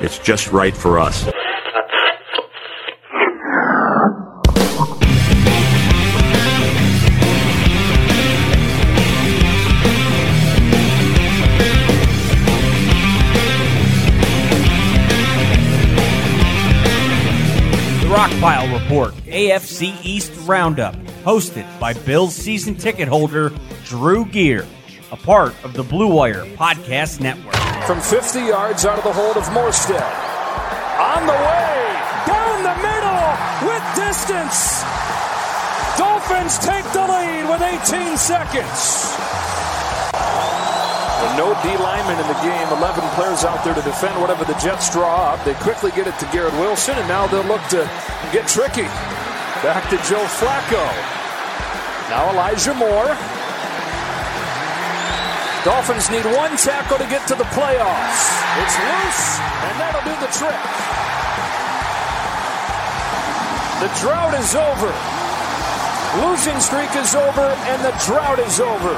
it's just right for us. The Rockpile Report, AFC East Roundup, hosted by Bills season ticket holder Drew Gear, a part of the Blue Wire Podcast Network. From 50 yards out of the hold of Morstead. On the way, down the middle, with distance. Dolphins take the lead with 18 seconds. With no D lineman in the game, 11 players out there to defend whatever the Jets draw up. They quickly get it to Garrett Wilson, and now they'll look to get tricky. Back to Joe Flacco. Now Elijah Moore. Dolphins need one tackle to get to the playoffs. It's loose, and that'll do the trick. The drought is over. Losing streak is over, and the drought is over.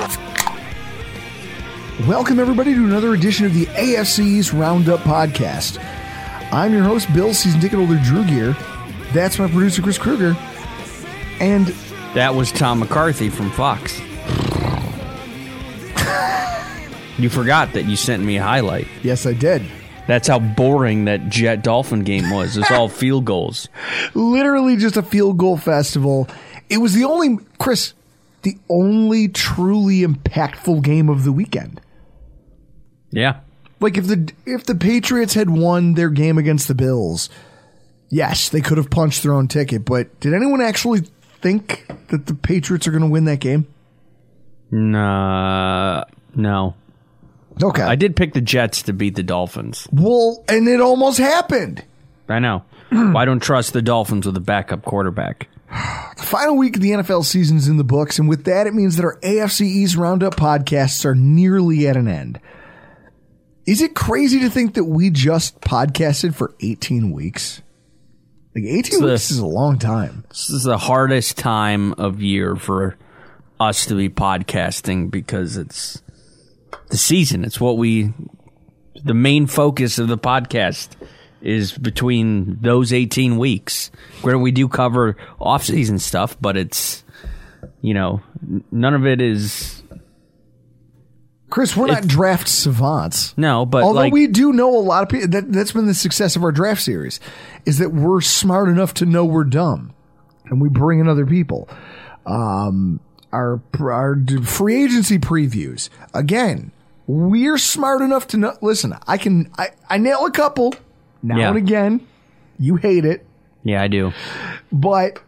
Welcome, everybody, to another edition of the AFC East Roundup Podcast. I'm your host, Bill, season ticket holder Drew Gear. That's my producer, Chris Kruger. And That was Tom McCarthy from Fox. You forgot that you sent me a highlight. yes, I did. That's how boring that Jet Dolphin game was. It's all field goals. Literally just a field goal festival. It was the only, Chris, the only truly impactful game of the weekend. Yeah. Like if the if the Patriots had won their game against the Bills, yes, they could have punched their own ticket. But did anyone actually think that the Patriots are going to win that game? Nah, no. Okay. I did pick the Jets to beat the Dolphins. Well, and it almost happened. I know. I don't trust the Dolphins with a backup quarterback. The final week of the NFL season is in the books, and with that, it means that our AFC East Roundup podcasts are nearly at an end. Is it crazy to think that we just podcasted for 18 weeks? Like 18 the- weeks is a long time. This is the hardest time of year for us to be podcasting because it's the season. It's what we, the main focus of the podcast is between those 18 weeks where we do cover off season stuff, but it's, you know, none of it is, Chris, we're not draft savants. no, but Although like, we do know a lot of people, that, that's been the success of our draft series, is that we're smart enough to know we're dumb, and we bring in other people. Um, our our free agency previews again. We're smart enough to know. Listen, I can I, I nail a couple now Yeah. and again. You hate it, yeah, I do. but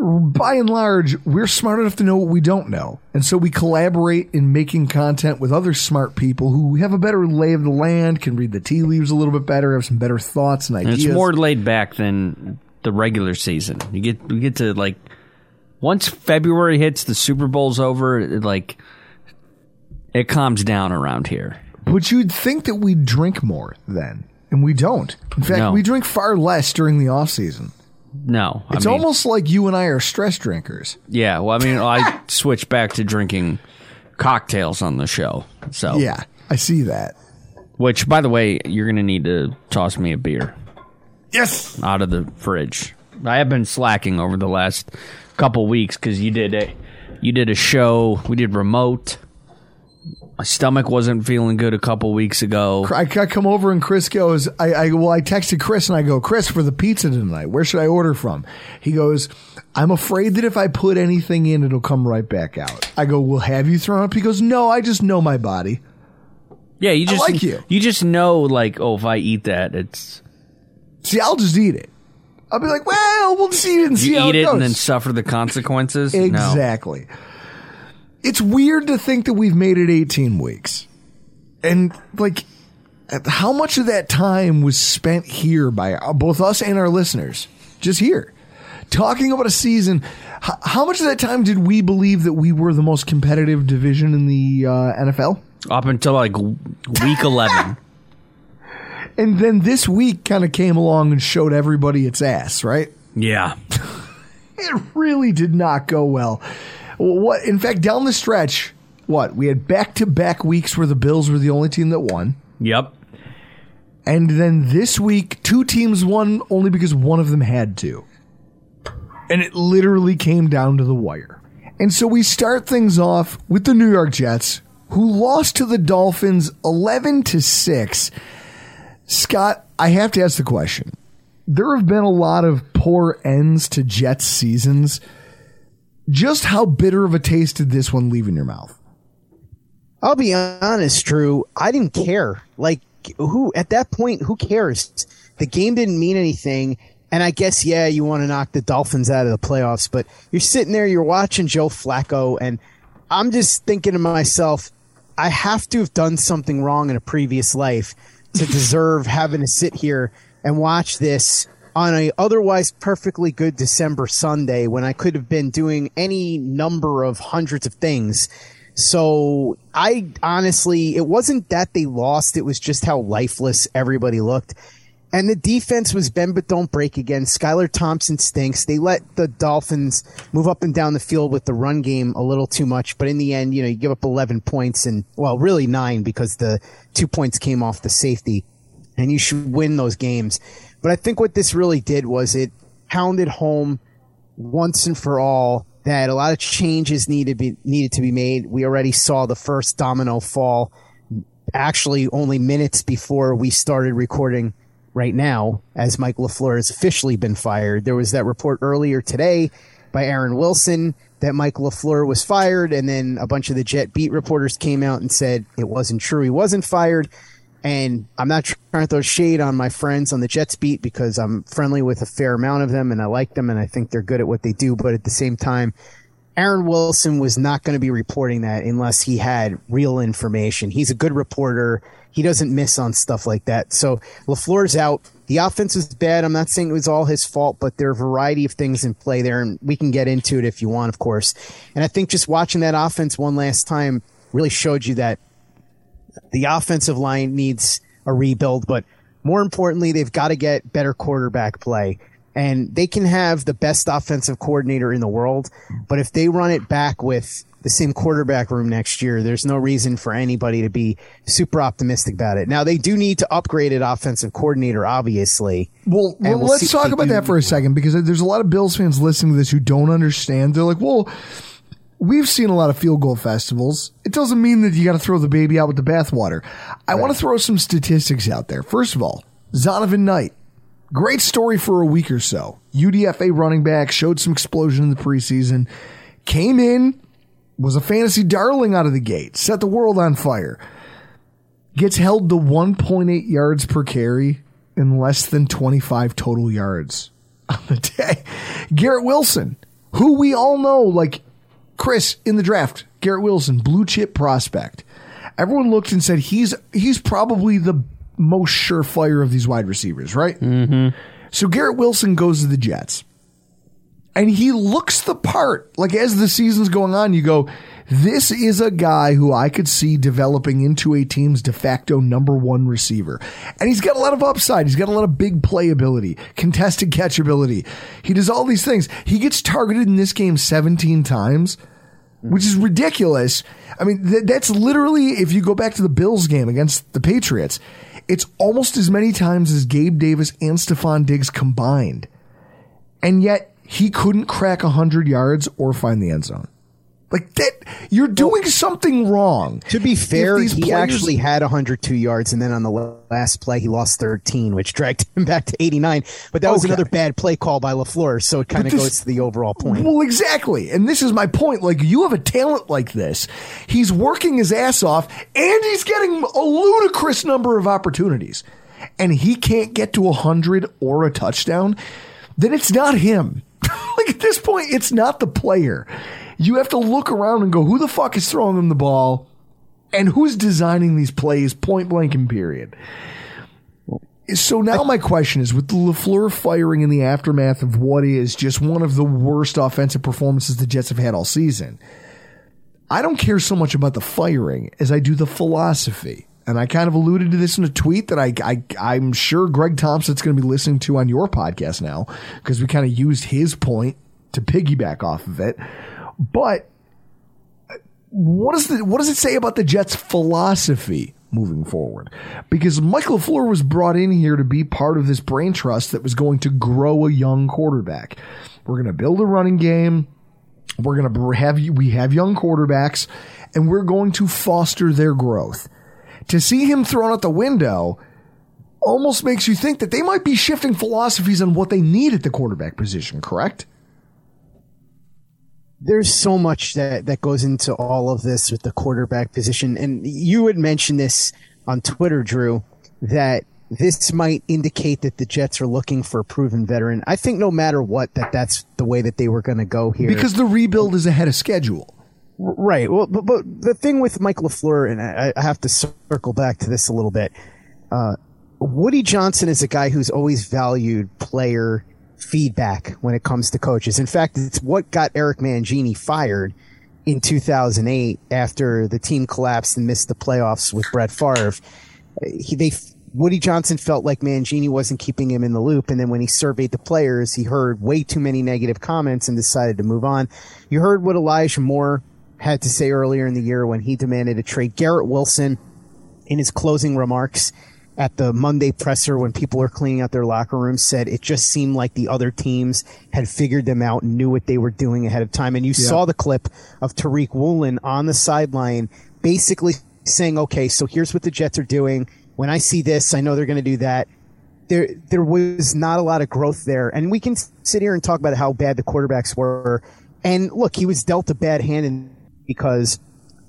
by and large, we're smart enough to know what we don't know. And so we collaborate in making content with other smart people who have a better lay of the land, can read the tea leaves a little bit better, have some better thoughts and And ideas. it's more laid back than the regular season. You get you get to like once February hits, the Super Bowl's over. It, like it calms down around here. but you'd think that we'd drink more then, and we don't. In fact, No. we drink far less during the off season. No, I It's mean, almost like you and I are stress drinkers. yeah. Well, I mean, I switched back to drinking cocktails on the show. So Yeah, I see that. Which, by the way, you're gonna need to toss me a beer Yes. out of the fridge. I have been slacking over the last couple weeks because you did a you did a show. We did remote. My stomach wasn't feeling good a couple weeks ago. I, I come over and Chris goes, I, I well, I texted Chris and I go, Chris, for the pizza tonight, where should I order from? He goes, I'm afraid that if I put anything in, it'll come right back out. I go, well, have you thrown up? He goes, no, I just know my body. Yeah, you I just like you. just know like, oh, if I eat that, it's See, I'll just eat it. I'll be like, well, we'll just eat it and see you how eat it it goes. and then suffer the consequences. No. Exactly. It's weird to think that we've made it 18 weeks. And like how much of that time was spent here by uh, both us and our listeners? Just here. Talking about a season, how much of that time did we believe that we were the most competitive division in the uh, NFL? Up until like week eleven. And then this week kind of came along and showed everybody its ass, right? yeah. it really did not go well. What, in fact, down the stretch, what we had back to back weeks where the Bills were the only team that won, Yep. and then this week two teams won only because one of them had to, and it literally came down to the wire. And so we start things off with the New York Jets, who lost to the Dolphins eleven to six. Scott, I have to ask the question. There have been a lot of poor ends to Jets seasons. Just how bitter of a taste did this one leave in your mouth? I'll be honest, Drew. I didn't care. Like, who at that point? Who cares? The game didn't mean anything. And I guess, yeah, you want to knock the Dolphins out of the playoffs, but you're sitting there, you're watching Joe Flacco, and I'm just thinking to myself, I have to have done something wrong in a previous life to deserve having to sit here and watch this on a otherwise perfectly good December Sunday when I could have been doing any number of hundreds of things. So I honestly, it wasn't that they lost. It was just how lifeless everybody looked. And the defense was bend but don't break again. Skylar Thompson stinks. They let the Dolphins move up and down the field with the run game a little too much. But in the end, you know, you give up 11 points and, well, really nine because the two points came off the safety and you should win those games. But I think what this really did was it pounded home once and for all that a lot of changes needed be needed to be made. We already saw the first domino fall actually only minutes before we started recording right now as Mike LaFleur has officially been fired. There was that report earlier today by Aaron Wilson that Mike LaFleur was fired and then a bunch of the Jet beat reporters came out and said it wasn't true. He wasn't fired. And I'm not trying to throw shade on my friends on the Jets beat because I'm friendly with a fair amount of them and I like them and I think they're good at what they do. But at the same time, Aaron Wilson was not going to be reporting that unless he had real information. He's a good reporter. He doesn't miss on stuff like that. So LaFleur's out. The offense was bad. I'm not saying it was all his fault, but there are a variety of things in play there, and we can get into it if you want, of course. And I think just watching that offense one last time really showed you that the offensive line needs a rebuild, but more importantly, they've got to get better quarterback play. And they can have the best offensive coordinator in the world, but if they run it back with the same quarterback room next year, there's no reason for anybody to be super optimistic about it. Now they do need to upgrade an offensive coordinator, obviously. Well, well we'll let's talk about that for a second because there's a lot of Bills fans listening to this who don't understand. They're like, well, we've seen a lot of field goal festivals. It doesn't mean that you got to throw the baby out with the bathwater. I want to throw some statistics out there. First of all, Zonovan Knight, great story for a week or so. UDFA running back, showed some explosion in the preseason, came in, was a fantasy darling out of the gate, set the world on fire. Gets held to 1.8 yards per carry in less than 25 total yards on the day. Garrett Wilson, who we all know, like Chris in the draft, Garrett Wilson, blue chip prospect. Everyone looked and said he's he's probably the most surefire of these wide receivers, right? Mm-hmm. So Garrett Wilson goes to the Jets, and he looks the part. Like as the season's going on, you go, This is a guy who I could see developing into a team's de facto number one receiver. And he's got a lot of upside. He's got a lot of big playability, contested catchability. He does all these things. He gets targeted in this game 17 times, which is ridiculous. I mean, th- that's literally, if you go back to the Bills game against the Patriots, it's almost as many times as Gabe Davis and Stefon Diggs combined. And yet he couldn't crack 100 yards or find the end zone. Like that, you're doing something wrong. To be fair, he players- actually had 102 yards, and then on the last play, he lost 13, which dragged him back to 89. But that was another bad play call by Lafleur, so it kind of goes to the overall point. Well, exactly. And this is my point. Like, you have a talent like this. He's working his ass off and he's getting a ludicrous number of opportunities. And he can't get to a hundred or a touchdown. Then it's not him. like, at this point, it's not the player. You have to look around and go, who the fuck is throwing them the ball? And who's designing these plays point blank and period? So now my question is with the LaFleur firing in the aftermath of what is just one of the worst offensive performances the Jets have had all season. I don't care so much about the firing as I do the philosophy. And I kind of alluded to this in a tweet that I, I I'm sure Greg Thompson's going to be listening to on your podcast now because we kind of used his point to piggyback off of it. But uh, what does the what does it say about the Jets' philosophy moving forward? Because Michael LaFleur was brought in here to be part of this brain trust that was going to grow a young quarterback. We're going to build a running game. We're going to have we have young quarterbacks, and we're going to foster their growth. To see him thrown out the window almost makes you think that they might be shifting philosophies on what they need at the quarterback position. Correct? There's so much that, that goes into all of this with the quarterback position. And you had mentioned this on Twitter, Drew, that this might indicate that the Jets are looking for a proven veteran. I think no matter what, that that's the way that they were going to go here. Because the rebuild is ahead of schedule. Right. Well, but, but the thing with Mike LaFleur, and I, I have to circle back to this a little bit. Uh, Woody Johnson is a guy who's always valued player feedback when it comes to coaches. In fact, it's what got Eric Mangini fired in 2008 after the team collapsed and missed the playoffs with Brett Favre. He, they, Woody Johnson felt like Mangini wasn't keeping him in the loop. And then when he surveyed the players, he heard way too many negative comments and decided to move on. You heard what Elijah Moore had to say earlier in the year when he demanded to trade Garrett Wilson in his closing remarks at the Monday presser when people are cleaning out their locker rooms said it just seemed like the other teams had figured them out and knew what they were doing ahead of time. And you Yeah. saw the clip of Tariq Woolen on the sideline basically saying, okay, so here's what the Jets are doing. When I see this, I know they're going to do that. There, there was not a lot of growth there. And we can sit here and talk about how bad the quarterbacks were. And look, he was dealt a bad hand because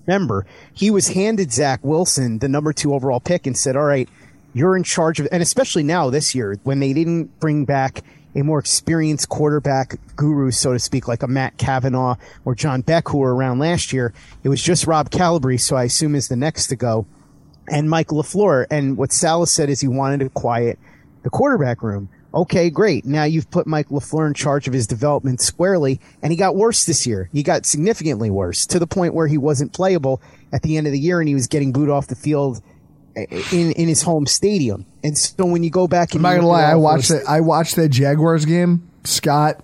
remember, he was handed Zach Wilson, the number two overall pick, and said, all right, you're in charge of, and especially now this year when they didn't bring back a more experienced quarterback guru, so to speak, like a Matt Cavanaugh or John Beck, who were around last year. It was just Rob Calabrese, so I assume is the next to go, and Mike LaFleur. And what Salah said is he wanted to quiet the quarterback room. Okay, great. Now you've put Mike LaFleur in charge of his development squarely, and he got worse this year. He got significantly worse to the point where he wasn't playable at the end of the year and he was getting booed off the field in, in his home stadium. And so when you go back and I'm not gonna lie. I watched that. I watched that Jaguars game, Scott.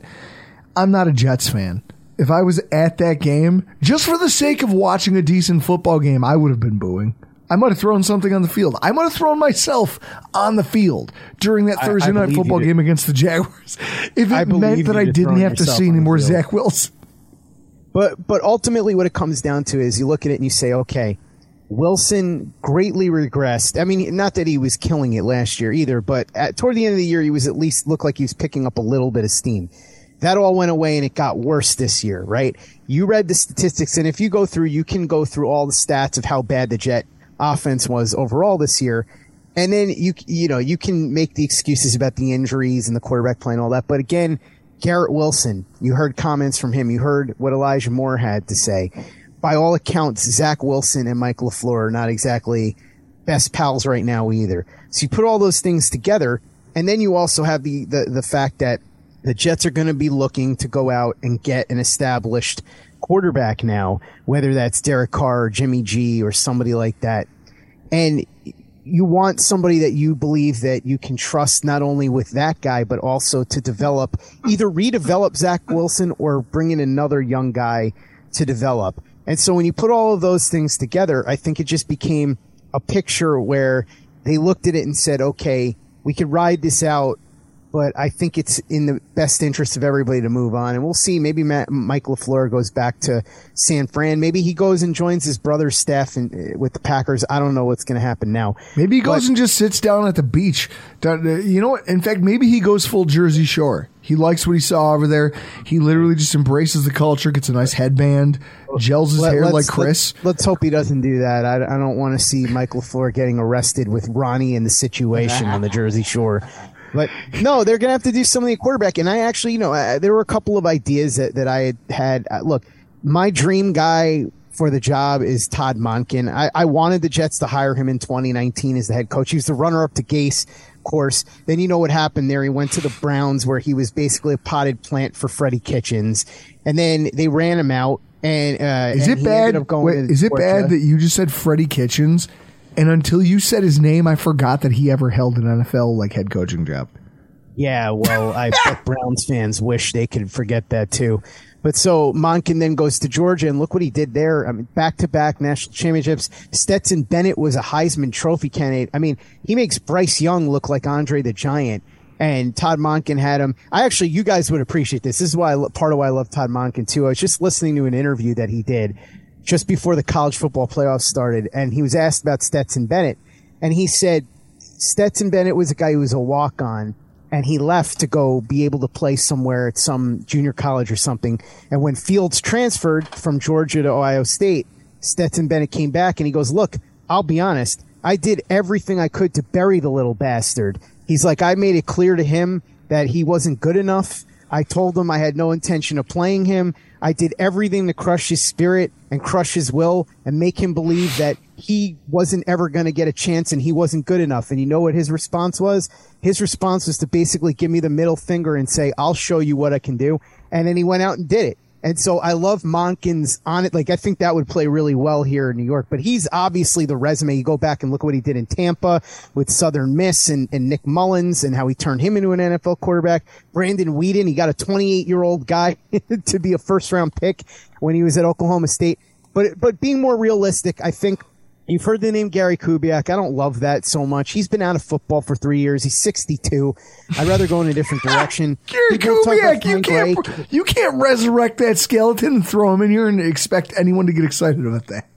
I'm not a Jets fan. If I was at that game, just for the sake of watching a decent football game, I would have been booing. I might have thrown something on the field. I might have thrown myself on the field during that Thursday I night football game against the Jaguars. If it believe meant that I didn't have to see on any more. Zach Wilson. But but ultimately, what it comes down to is you look at it and you say, okay, Wilson greatly regressed. I mean, not that he was killing it last year either, but at, toward the end of the year, he was at least looked like he was picking up a little bit of steam. That all went away and it got worse this year, right? You read the statistics, and if you go through, you can go through all the stats of how bad the Jet offense was overall this year. And then you, you know, you can make the excuses about the injuries and the quarterback play and all that. But again, Garrett Wilson, you heard comments from him. You heard what Elijah Moore had to say. By all accounts, Zach Wilson and Mike LaFleur are not exactly best pals right now either. So you put all those things together, and then you also have the, the, the fact that the Jets are going to be looking to go out and get an established quarterback now, whether that's Derek Carr or Jimmy G or somebody like that. And you want somebody that you believe that you can trust not only with that guy, but also to develop, either redevelop Zach Wilson or bring in another young guy to develop. And so when you put all of those things together, I think it just became a picture where they looked at it and said, okay, we could ride this out but I think it's in the best interest of everybody to move on. And we'll see. Maybe Matt, Mike LaFleur goes back to San Fran. Maybe he goes and joins his brother's staff in, uh, with the Packers. I don't know what's going to happen now. Maybe he goes but, and just sits down at the beach. You know what? In fact, maybe he goes full Jersey Shore. He likes what he saw over there. He literally just embraces the culture, gets a nice headband, gels his Let, hair like Chris. Let's, let's, hope he doesn't do that. I, I don't want to see Mike LaFleur getting arrested with Ronnie in the situation on the Jersey Shore. But no, they're going to have to do something at quarterback. And I actually, you know, I, there were a couple of ideas that, that I had. Uh, look, my dream guy for the job is Todd Monken. I, I wanted the Jets to hire him in 2019 as the head coach. He was the runner up to Gase, of course. Then you know what happened there. He went to the Browns where he was basically a potted plant for Freddie Kitchens. And then they ran him out. And, uh, is and it bad? Wait, is it bad that you just said Freddie Kitchens and until you said his name, I forgot that he ever held an NFL like head coaching job. Yeah, well, I Browns fans wish they could forget that too. But so Monken then goes to Georgia, and look what he did there. I mean, back to back national championships. Stetson Bennett was a Heisman Trophy candidate. I mean, he makes Bryce Young look like Andre the Giant, and Todd Monken had him. I actually, you guys would appreciate this. This is why I, part of why I love Todd Monken too. I was just listening to an interview that he did just before the college football playoffs started, and he was asked about Stetson Bennett, and he said Stetson Bennett was a guy who was a walk on, and he left to go be able to play somewhere at some junior college or something. And when Fields transferred from Georgia to Ohio State, Stetson Bennett came back and he goes, "Look, I'll be honest, I did everything I could to bury the little bastard." He's like, I made it clear to him that he wasn't good enough. I told him I had no intention of playing him. I did everything to crush his spirit and crush his will and make him believe that he wasn't ever going to get a chance and he wasn't good enough. And you know what his response was? His response was to basically give me the middle finger and say, I'll show you what I can do. And then he went out and did it. And so I love Monken's on it. Like I think that would play really well here in New York. But he's obviously the resume. You go back and look at what he did in Tampa with Southern Miss and, and Nick Mullens and how he turned him into an NFL quarterback. Brandon Weeden, he got a 28 year old guy to be a first round pick when he was at Oklahoma State. But but being more realistic, I think You've heard the name Gary Kubiak. I don't love that so much. He's been out of football for three years. He's 62. I'd rather go in a different direction. Gary Kubiak, you can't, you can't resurrect that skeleton and throw him in here and expect anyone to get excited about that.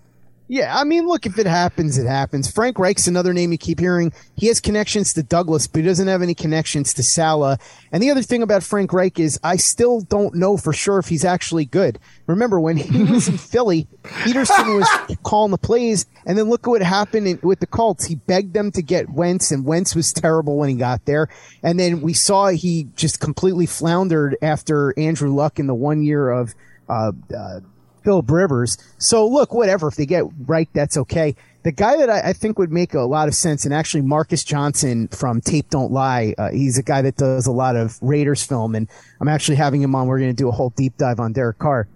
Yeah, I mean, look, if it happens, it happens. Frank Reich's another name you keep hearing. He has connections to Douglas, but he doesn't have any connections to Salah. And the other thing about Frank Reich is I still don't know for sure if he's actually good. Remember when he was in Philly, Pederson was calling the plays, and then look at what happened in, with the Colts. He begged them to get Wentz, and Wentz was terrible when he got there. And then we saw he just completely floundered after Andrew Luck in the one year of uh, uh, Philip Rivers. So look, whatever. If they get right, that's okay. The guy that I, I, think would make a lot of sense, and actually Marcus Johnson from Tape Don't Lie, uh, he's a guy that does a lot of Raiders film, and I'm actually having him on. We're going to do a whole deep dive on Derek Carr.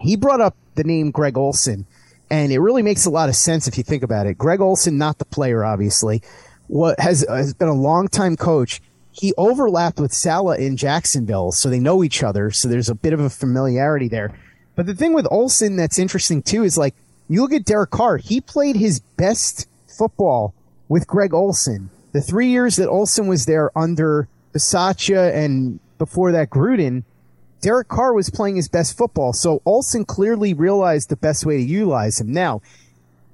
He brought up the name Greg Olson, and it really makes a lot of sense if you think about it. Greg Olson, not the player, obviously, what has has been a long time coach. He overlapped with Salah in Jacksonville, so they know each other. So there's a bit of a familiarity there. But the thing with Olson that's interesting too is like you look at Derek Carr, he played his best football with Greg Olson. The three years that Olson was there under Bisaccia and before that Gruden, Derek Carr was playing his best football. So Olson clearly realized the best way to utilize him. Now,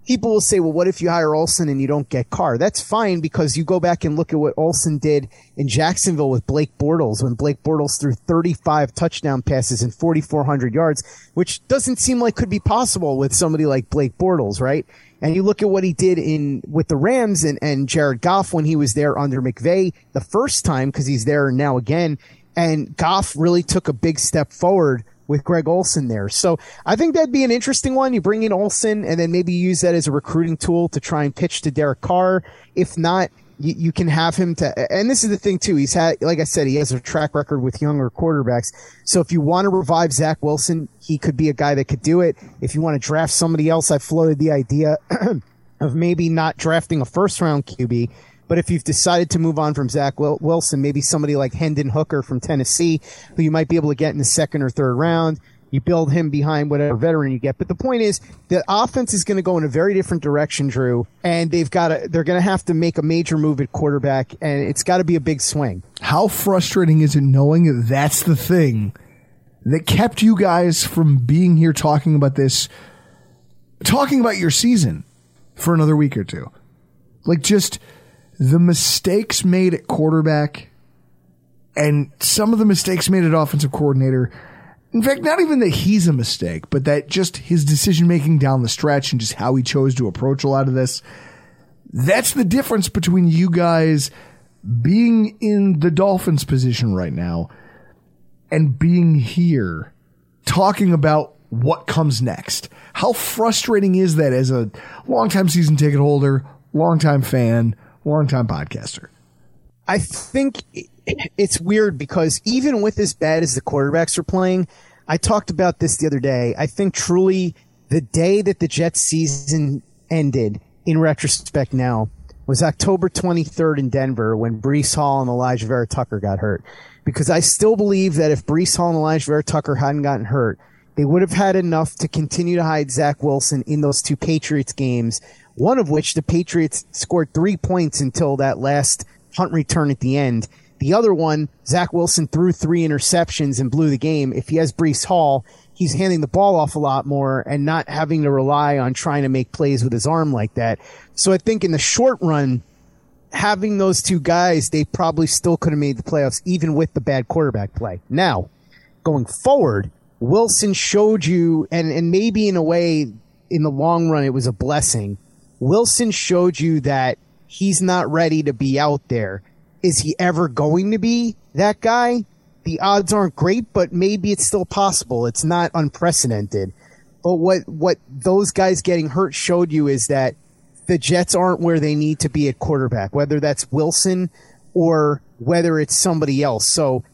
people will say, well, what if you hire Olson and you don't get Carr? That's fine because you go back and look at what Olson did in Jacksonville with Blake Bortles when Blake Bortles threw 35 touchdown passes and 4,400 yards, which doesn't seem like could be possible with somebody like Blake Bortles, right? And you look at what he did in with the Rams and, and Jared Goff when he was there under McVay the first time because he's there now again. And Goff really took a big step forward with Greg Olson there. So I think that'd be an interesting one. You bring in Olson and then maybe use that as a recruiting tool to try and pitch to Derek Carr. If not, you, you can have him to, and this is the thing too. He's had, like I said, he has a track record with younger quarterbacks. So if you want to revive Zach Wilson, he could be a guy that could do it. If you want to draft somebody else, I floated the idea of maybe not drafting a first round QB. But if you've decided to move on from Zach Wilson, maybe somebody like Hendon Hooker from Tennessee, who you might be able to get in the second or third round, you build him behind whatever veteran you get. But the point is, the offense is going to go in a very different direction, Drew, and they've got to, they're going to have to make a major move at quarterback, and it's got to be a big swing. How frustrating is it knowing that that's the thing that kept you guys from being here talking about this, talking about your season for another week or two? Like just the mistakes made at quarterback and some of the mistakes made at offensive coordinator in fact, not even that he's a mistake, but that just his decision making down the stretch and just how he chose to approach a lot of this. That's the difference between you guys being in the Dolphins position right now and being here talking about what comes next. How frustrating is that as a longtime season ticket holder, longtime fan, longtime podcaster? I think it's weird because even with as bad as the quarterbacks are playing, I talked about this the other day. I think truly the day that the Jets season ended, in retrospect now, was October 23rd in Denver when Breece Hall and Alijah Vera Tucker got hurt. Because I still believe that if Breece Hall and Alijah Vera Tucker hadn't gotten hurt, they would have had enough to continue to hide Zach Wilson in those two Patriots games, one of which the Patriots scored three points until that last punt return at the end. The other one, Zach Wilson threw three interceptions and blew the game. If he has Breece Hall, he's handing the ball off a lot more and not having to rely on trying to make plays with his arm like that. So I think in the short run, having those two guys, they probably still could have made the playoffs even with the bad quarterback play. Now, going forward, Wilson showed you, and, and maybe in a way, in the long run, it was a blessing. Wilson showed you that he's not ready to be out there is he ever going to be that guy? The odds aren't great, but maybe it's still possible. It's not unprecedented. But what, what those guys getting hurt showed you is that the Jets aren't where they need to be at quarterback, whether that's Wilson or whether it's somebody else. So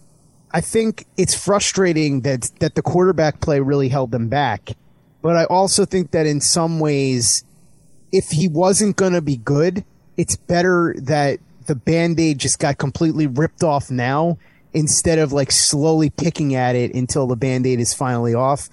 I think it's frustrating that, that the quarterback play really held them back. But I also think that in some ways, if he wasn't going to be good, it's better that the band-aid just got completely ripped off now instead of like slowly picking at it until the band-aid is finally off.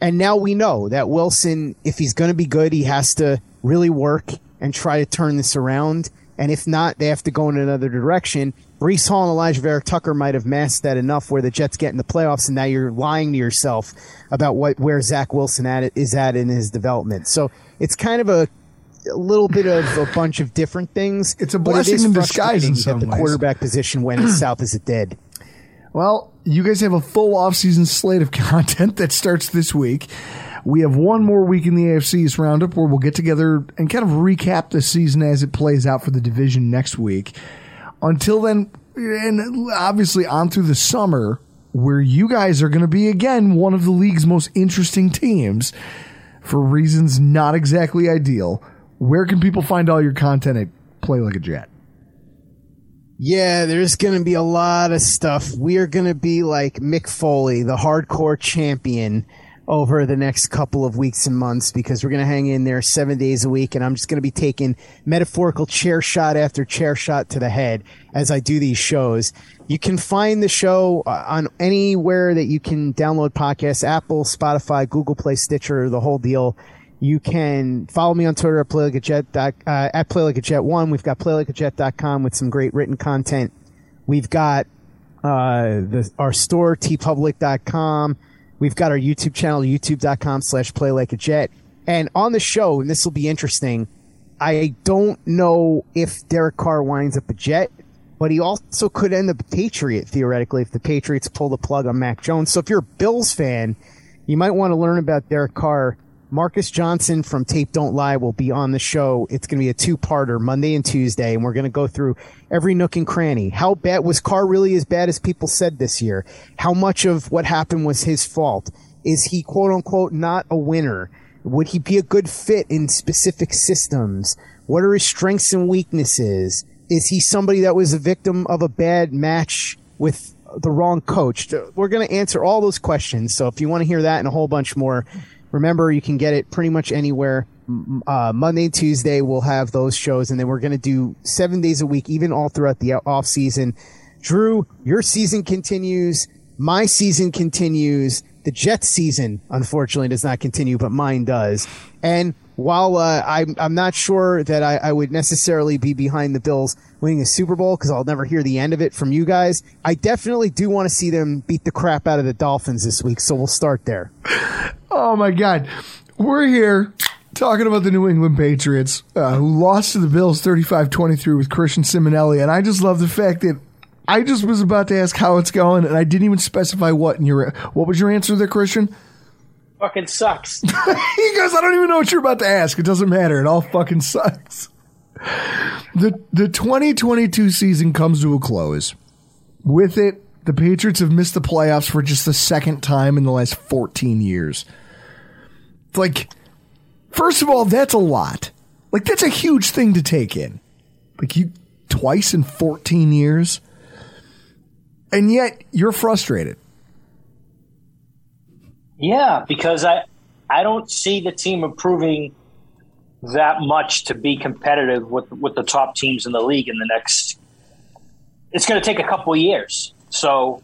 And now we know that Wilson, if he's going to be good, he has to really work and try to turn this around. And if not, they have to go in another direction. Breece Hall and Alijah Vera Tucker might have masked that enough where the Jets get in the playoffs, and now you're lying to yourself about what where Zach Wilson at is at in his development. So it's kind of a a little bit of a bunch of different things. It's a blessing in disguise in some that the ways. quarterback position went as south as it did. Well, you guys have a full off-season slate of content that starts this week. We have one more week in the AFC East roundup where we'll get together and kind of recap the season as it plays out for the division next week. Until then, and obviously on through the summer, where you guys are going to be again one of the league's most interesting teams for reasons not exactly ideal. Where can people find all your content at Play Like a Jet? Yeah, there's going to be a lot of stuff. We are going to be like Mick Foley, the hardcore champion, over the next couple of weeks and months because we're going to hang in there seven days a week. And I'm just going to be taking metaphorical chair shot after chair shot to the head as I do these shows. You can find the show uh, on anywhere that you can download podcasts Apple, Spotify, Google Play, Stitcher, the whole deal. You can follow me on Twitter at playlikeajet, uh, at playlikeajet1. We've got playlikeajet.com with some great written content. We've got uh, the, our store, teepublic.com. We've got our YouTube channel, youtube.com slash playlikeajet. And on the show, and this will be interesting, I don't know if Derek Carr winds up a Jet, but he also could end up a Patriot, theoretically, if the Patriots pull the plug on Mac Jones. So if you're a Bills fan, you might want to learn about Derek Carr Marcus Johnson from Tape Don't Lie will be on the show. It's going to be a two-parter, Monday and Tuesday, and we're going to go through every nook and cranny. How bad was Carr really as bad as people said this year? How much of what happened was his fault? Is he quote unquote not a winner? Would he be a good fit in specific systems? What are his strengths and weaknesses? Is he somebody that was a victim of a bad match with the wrong coach? We're going to answer all those questions. So if you want to hear that and a whole bunch more, remember you can get it pretty much anywhere. Uh, Monday and Tuesday we'll have those shows, and then we're going to do seven days a week, even all throughout the off season. Drew, your season continues. My season continues. The Jets season, unfortunately, does not continue, but mine does. And while uh, I'm, I'm not sure that I, I, would necessarily be behind the Bills winning a Super Bowl because I'll never hear the end of it from you guys, I definitely do want to see them beat the crap out of the Dolphins this week. So we'll start there. Oh my God. We're here talking about the New England Patriots uh, who lost to the Bills 35 23 with Christian Simonelli. And I just love the fact that I just was about to ask how it's going, and I didn't even specify what in your what was your answer there, Christian? Fucking sucks. he goes, I don't even know what you're about to ask. It doesn't matter. It all fucking sucks. The the 2022 season comes to a close. With it, the Patriots have missed the playoffs for just the second time in the last 14 years. Like, first of all, that's a lot. Like, that's a huge thing to take in. Like, you twice in 14 years and yet you're frustrated. Yeah, because I I don't see the team improving that much to be competitive with with the top teams in the league in the next. It's going to take a couple of years, so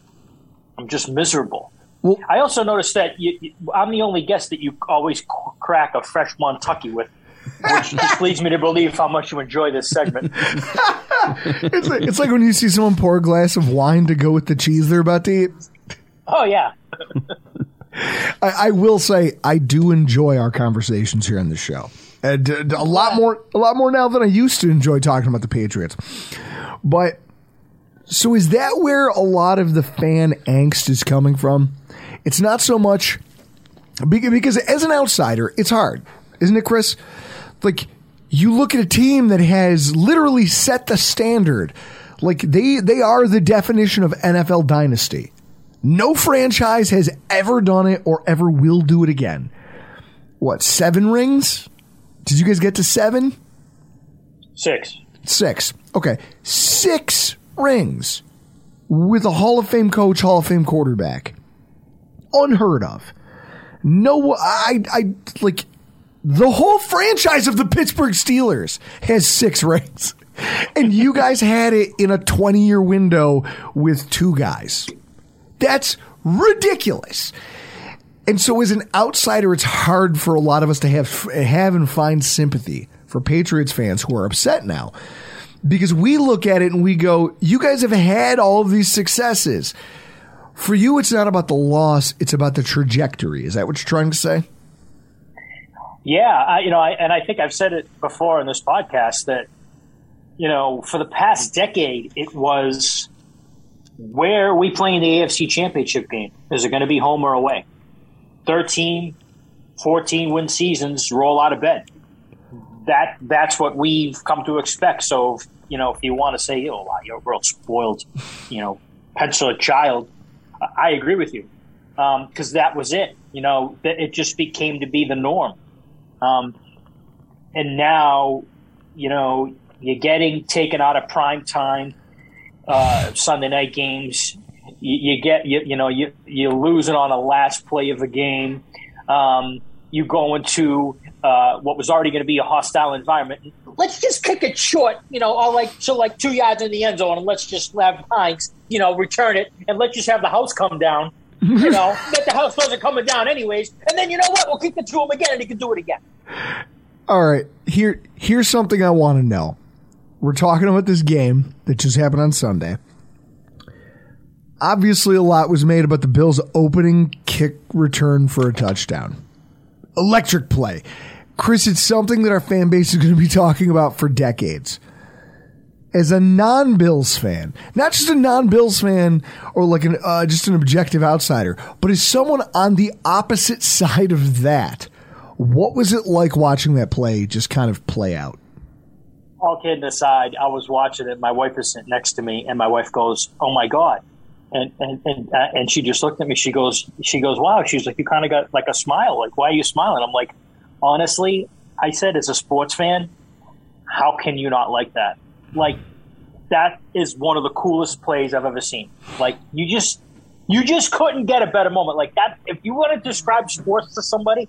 I'm just miserable. Well, I also noticed that you, I'm the only guest that you always crack a fresh Montucky with which just leads me to believe how much you enjoy this segment. it's, like, it's like when you see someone pour a glass of wine to go with the cheese they're about to eat. Oh yeah. I, I, will say I do enjoy our conversations here on the show, and uh, a lot more, a lot more now than I used to enjoy talking about the Patriots. But so is that where a lot of the fan angst is coming from? It's not so much because as an outsider, it's hard, isn't it, Chris? like you look at a team that has literally set the standard. Like they they are the definition of NFL dynasty. No franchise has ever done it or ever will do it again. What, seven rings? Did you guys get to seven? Six. Six. Okay. Six rings with a Hall of Fame coach, Hall of Fame quarterback. Unheard of. No, I, I, like, the whole franchise of the Pittsburgh Steelers has six rings. And you guys had it in a 20 year window with two guys. That's ridiculous. And so, as an outsider, it's hard for a lot of us to have have and find sympathy for Patriots fans who are upset now, because we look at it and we go, "You guys have had all of these successes. For you, it's not about the loss; it's about the trajectory." Is that what you're trying to say? Yeah, I, you know, I, and I think I've said it before in this podcast that you know, for the past decade, it was where are we playing the AFC Championship game? Is it going to be home or away? 13, 14 win seasons, roll out of bed. That that's what we've come to expect. So, you know, if you want to say, "Oh, you're a real spoiled," you know, pencil child, I agree with you because um, that was it. You know, it just became to be the norm. Um, and now, you know, you're getting taken out of prime time uh, Sunday night games. You, you get, you, you, know, you, you're losing on a last play of a game. Um, you go into uh, what was already going to be a hostile environment. Let's just kick it short, you know, or like so like two yards in the end zone, and let's just have Hines, you know, return it, and let's just have the house come down you know, that the house wasn't coming down anyways. And then you know what? We'll kick it to him again, and he can do it again. All right, here here's something I want to know. We're talking about this game that just happened on Sunday. Obviously, a lot was made about the Bills' opening kick return for a touchdown. Electric play. Chris, it's something that our fan base is going to be talking about for decades as a non Bills fan, not just a non Bills fan or like an uh, just an objective outsider, but as someone on the opposite side of that, what was it like watching that play just kind of play out? All kidding aside, I was watching it. My wife is sitting next to me, and my wife goes, "Oh my god!" And and and, uh, and she just looked at me. She goes, "She goes, wow." She's like, "You kind of got like a smile. Like, why are you smiling?" I'm like, honestly, I said as a sports fan, how can you not like that? like that is one of the coolest plays I've ever seen. Like you just you just couldn't get a better moment like that. If you want to describe sports to somebody,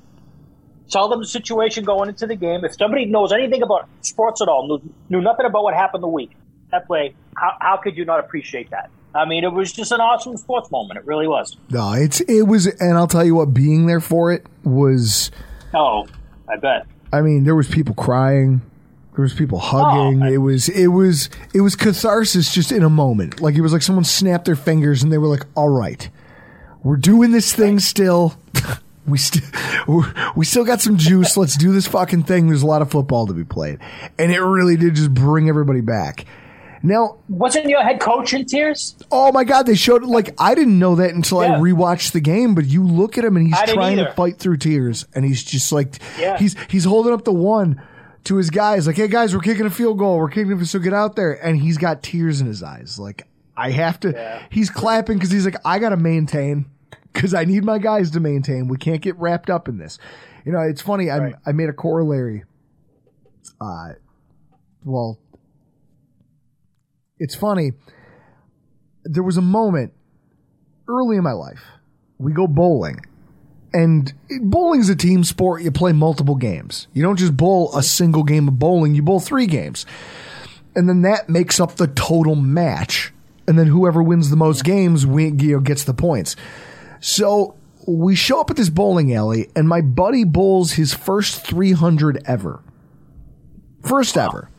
tell them the situation going into the game. If somebody knows anything about sports at all, knew, knew nothing about what happened the week, that play, how, how could you not appreciate that? I mean, it was just an awesome sports moment. It really was. No, it's it was, and I'll tell you what, being there for it was. Oh, I bet. I mean, there was people crying. There was people oh, hugging. Oh, it was it was it was catharsis just in a moment. Like it was like someone snapped their fingers and they were like, "All right, we're doing this thing still. we still we still got some juice. Let's do this fucking thing. There's a lot of football to be played." And it really did just bring everybody back. Now, wasn't your head coach in tears? Oh my god, they showed like I didn't know that until Yeah. I rewatched the game. But you look at him and he's trying to fight through tears, and he's just like Yeah. he's he's holding up the one to his guys, like, "Hey guys, we're kicking a field goal. We're kicking it, so get out there." And he's got tears in his eyes, like I have to. He's clapping because he's like, "I got to maintain." Because I need my guys to maintain. We can't get wrapped up in this. You know, it's funny. I I made a corollary. Uh, well, it's funny. There was a moment early in my life. We go bowling. And bowling's a team sport. You play multiple games. You don't just bowl a single game of bowling, you bowl three games. And then that makes up the total match. And then whoever wins the most games we, you know, gets the points. So we show up at this bowling alley, and my buddy bowls his first 300 ever. First ever.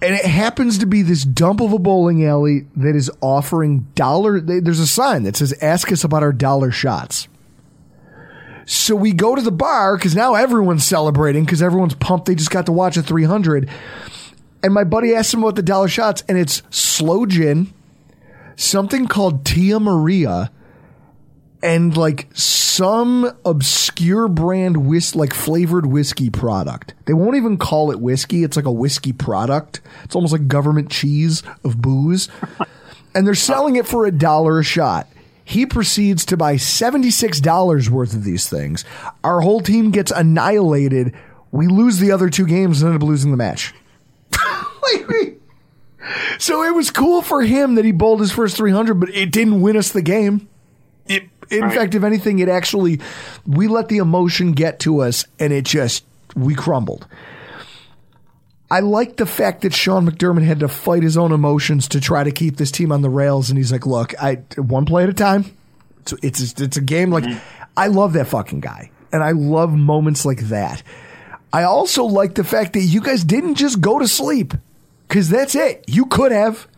And it happens to be this dump of a bowling alley that is offering dollar. There's a sign that says, ask us about our dollar shots. So we go to the bar because now everyone's celebrating because everyone's pumped. They just got to watch a 300. And my buddy asked him about the dollar shots, and it's slow gin, something called Tia Maria, and like some obscure brand whis like flavored whiskey product. They won't even call it whiskey. It's like a whiskey product. It's almost like government cheese of booze. and they're selling it for a dollar a shot. He proceeds to buy $76 worth of these things. Our whole team gets annihilated. We lose the other two games and end up losing the match. So it was cool for him that he bowled his first 300, but it didn't win us the game. In fact, if anything, it actually, we let the emotion get to us and it just, we crumbled. I like the fact that Sean McDermott had to fight his own emotions to try to keep this team on the rails. And he's like, look, I, one play at a time. It's, it's, it's a game like, I love that fucking guy. And I love moments like that. I also like the fact that you guys didn't just go to sleep because that's it. You could have.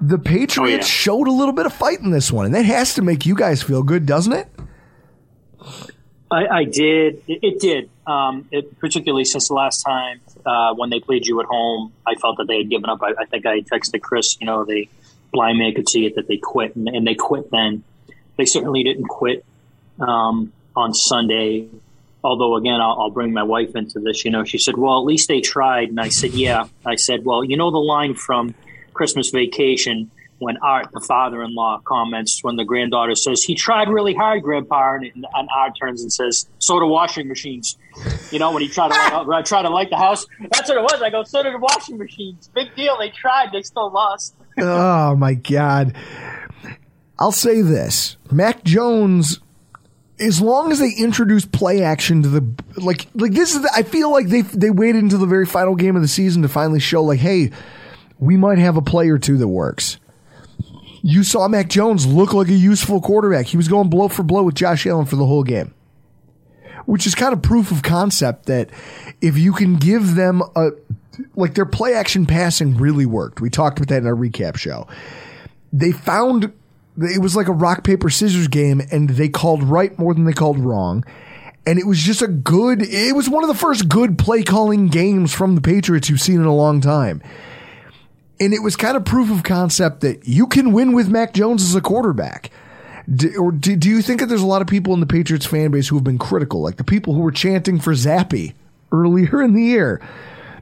The Patriots showed a little bit of fight in this one, and that has to make you guys feel good, doesn't it? I, I did. It, it did. Um, it, particularly since the last time uh, when they played you at home, I felt that they had given up. I, I think I texted Chris. You know, they blind man could see it that they quit, and, and they quit. Then they certainly didn't quit um, on Sunday. Although again, I'll, I'll bring my wife into this. You know, she said, "Well, at least they tried," and I said, "Yeah." I said, "Well, you know the line from Christmas Vacation." When Art, the father-in-law, comments when the granddaughter says he tried really hard, Grandpa, and, and Art turns and says, "So do washing machines." You know, when he tried to light, I tried to light the house, that's what it was. I go, "So did washing machines." Big deal. They tried. They still lost. oh my god. I'll say this. Mac Jones as long as they introduce play action to the like like this is the, I feel like they they waited until the very final game of the season to finally show like hey, we might have a play or two that works. You saw Mac Jones look like a useful quarterback. He was going blow for blow with Josh Allen for the whole game. Which is kind of proof of concept that if you can give them a like their play action passing really worked. We talked about that in our recap show. They found it was like a rock paper scissors game and they called right more than they called wrong. And it was just a good it was one of the first good play calling games from the Patriots you've seen in a long time. And it was kind of proof of concept that you can win with Mac Jones as a quarterback. Do, or do, do you think that there's a lot of people in the Patriots fan base who have been critical, like the people who were chanting for Zappe earlier in the year,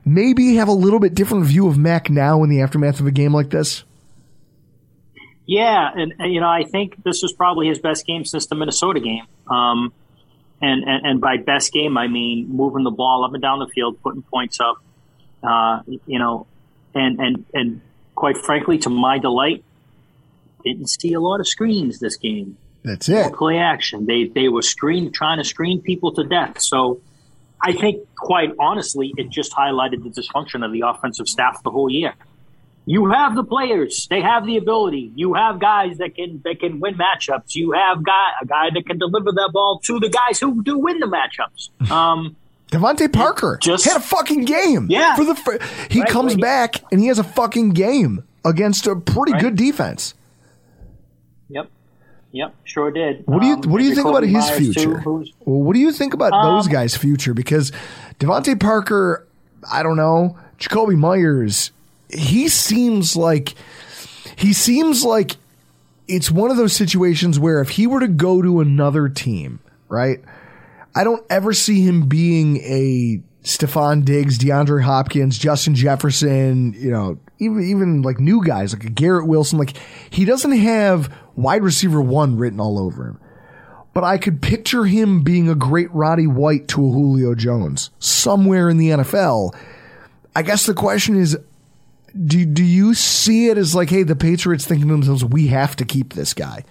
maybe have a little bit different view of Mac now in the aftermath of a game like this? Yeah, and, and, you know, I think this was probably his best game since the Minnesota game. Um, and, and and by best game, I mean moving the ball up and down the field, putting points up. Uh, you know, and and and quite frankly, to my delight, didn't see a lot of screens this game. That's it. Play action. They they were screen trying to screen people to death. So I think, quite honestly, it just highlighted the dysfunction of the offensive staff the whole year. You have the players; they have the ability. You have guys that can that can win matchups. You have guy a guy that can deliver that ball to the guys who do win the matchups. Um, DeVante Parker Just- had a fucking game. Yeah. For the fir- he Right, comes right. back and he has a fucking game against a pretty Right. good defense. Yep, yep, sure did. What do you Um, What do you think about his Meyers, future? Too, well, what do you think about Um, those guys' future? Because DeVante Parker, I don't know, Jakobi Meyers, he seems like he seems like it's one of those situations where if he were to go to another team, right? I don't ever see him being a Stefon Diggs, DeAndre Hopkins, Justin Jefferson, you know, even even like new guys like Garrett Wilson. Like he doesn't have wide receiver one written all over him. But I could picture him being a great Roddy White to a Julio Jones somewhere in the NFL. I guess the question is do do you see it as like, hey, the Patriots thinking to themselves, we have to keep this guy?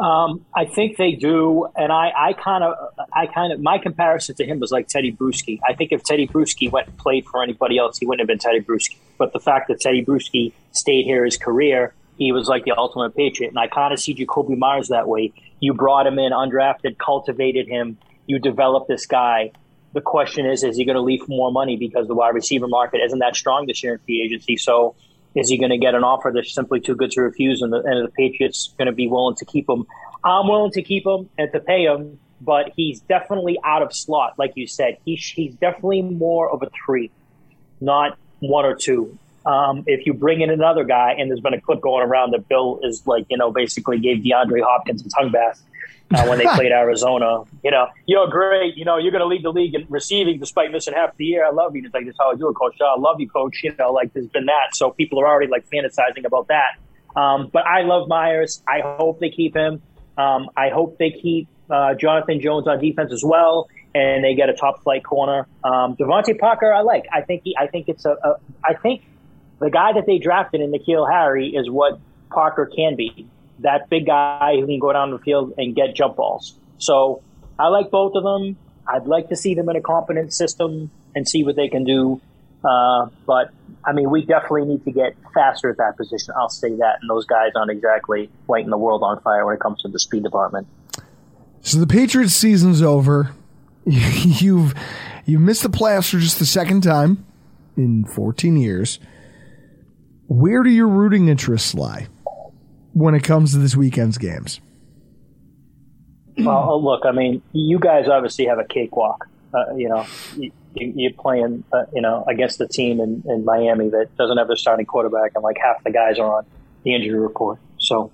Um, I think they do, and I, I kind of, I kind of, my comparison to him was like Tedy Bruschi. I think if Tedy Bruschi went and played for anybody else, he wouldn't have been Tedy Bruschi. But the fact that Tedy Bruschi stayed here his career, he was like the ultimate patriot. And I kind of see Jakobi Meyers that way. You brought him in undrafted, cultivated him, you developed this guy. The question is, is he going to leave for more money because the wide receiver market isn't that strong this year in free agency? So is he going to get an offer that's simply too good to refuse, and the, and the Patriots going to be willing to keep him? I'm willing to keep him and to pay him, but he's definitely out of slot, like you said. He's he's definitely more of a three, not one or two. Um, if you bring in another guy, and there's been a clip going around that Bill is like, you know, basically gave DeAndre Hopkins a tongue bath uh, when they played Arizona. You know, you're great. You know, you're going to lead the league in receiving despite missing half the year. I love you. It's like, this is how I do it, Coach. I love you, Coach. You know, like there's been that. So people are already like fantasizing about that. Um, but I love Meyers. I hope they keep him. Um, I hope they keep uh, Jonathan Jones on defense as well, and they get a top flight corner. Um, DeVante Parker, I like. I think he, I think it's a, a. I think the guy that they drafted in N'Keal Harry is what Parker can be. That big guy who can go down the field and get jump balls. So I like both of them. I'd like to see them in a competent system and see what they can do. Uh, but I mean, we definitely need to get faster at that position. I'll say that. And those guys aren't exactly lighting the world on fire when it comes to the speed department. So the Patriots season's over. You've you've missed the playoffs for just the second time in 14 years. Where do your rooting interests lie when it comes to this weekend's games? Well, oh, look, I mean, you guys obviously have a cakewalk. Uh, you know, you, you're playing, uh, you know, against the team in, in Miami that doesn't have their starting quarterback, and like half the guys are on the injury report. So,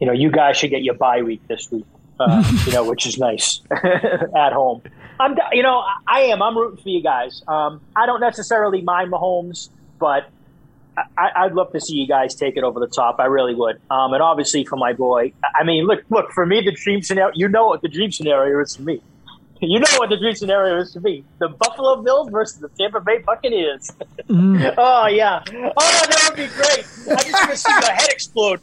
you know, you guys should get your bye week this week. Uh, you know, which is nice at home. I'm, you know, I am. I'm rooting for you guys. Um, I don't necessarily mind Mahomes, but I, I'd love to see you guys take it over the top. I really would. Um, and obviously for my boy, I mean, look, look for me, the dream scenario. You know what the dream scenario is for me. You know what the dream scenario is for me. The Buffalo Bills versus the Tampa Bay Buccaneers. oh yeah. Oh, that would be great. I just want to see your head explode.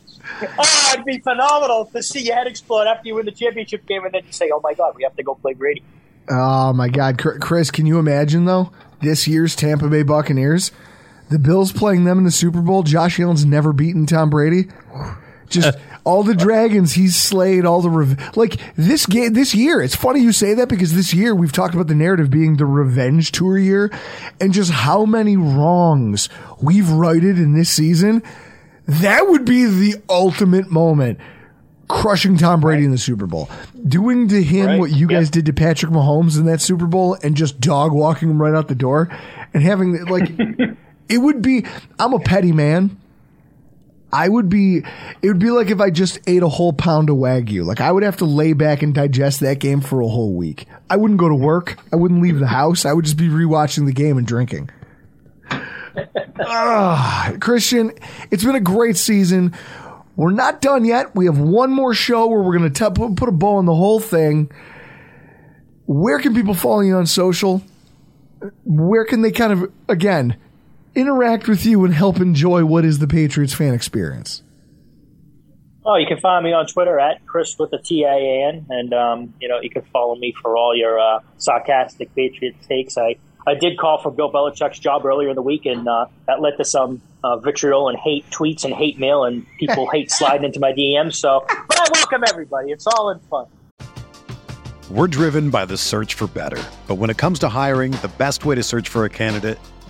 Oh, it'd be phenomenal to see your head explode after you win the championship game, and then you say, "Oh my God, we have to go play Brady." Oh my God, Chris, can you imagine though this year's Tampa Bay Buccaneers, the Bills playing them in the Super Bowl? Josh Allen's never beaten Tom Brady. Just uh, all the dragons he's slayed, all the rev- like this game this year. It's funny you say that because this year we've talked about the narrative being the revenge tour year, and just how many wrongs we've righted in this season. That would be the ultimate moment crushing Tom Brady in the Super Bowl, doing to him Right. what you guys Yep. did to Patrick Mahomes in that Super Bowl, and just dog walking him right out the door, and having like it would be. I'm a petty man. I would be. It would be like if I just ate a whole pound of wagyu. Like I would have to lay back and digest that game for a whole week. I wouldn't go to work. I wouldn't leave the house. I would just be rewatching the game and drinking. Ah, Christian, it's been a great season. We're not done yet. We have one more show where we're going to put a bow on the whole thing. Where can people follow you on social? Where can they kind of, again, interact with you and help enjoy what is the Patriots fan experience? Oh, you can find me on Twitter at Chris with a T I A N, and um, you know you can follow me for all your uh, sarcastic Patriot takes. I I did call for Bill Belichick's job earlier in the week, and uh, that led to some uh, vitriol and hate tweets and hate mail, and people hate sliding into my DMs. So, but I welcome everybody. It's all in fun. We're driven by the search for better, but when it comes to hiring, the best way to search for a candidate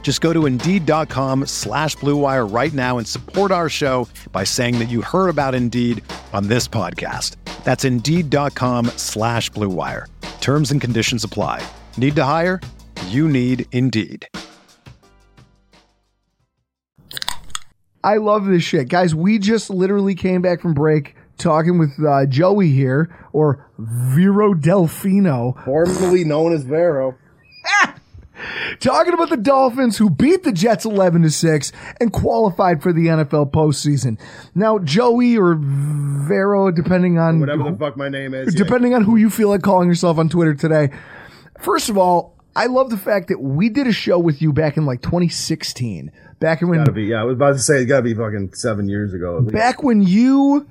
Just go to Indeed.com slash BlueWire right now and support our show by saying that you heard about Indeed on this podcast. That's Indeed.com slash BlueWire. Terms and conditions apply. Need to hire? You need Indeed. I love this shit. Guys, we just literally came back from break talking with uh, Joey here, or Vero Delfino. Formerly known as Vero. Talking about the Dolphins who beat the Jets 11 to 6 and qualified for the NFL postseason. Now, Joey or Vero, depending on Whatever the fuck my name is. yeah. depending on who you feel like calling yourself on Twitter today. First of all, I love the fact that we did a show with you back in like 2016. Back when Gotta be, yeah, I was about to say it's gotta be fucking seven years ago. at least. back when you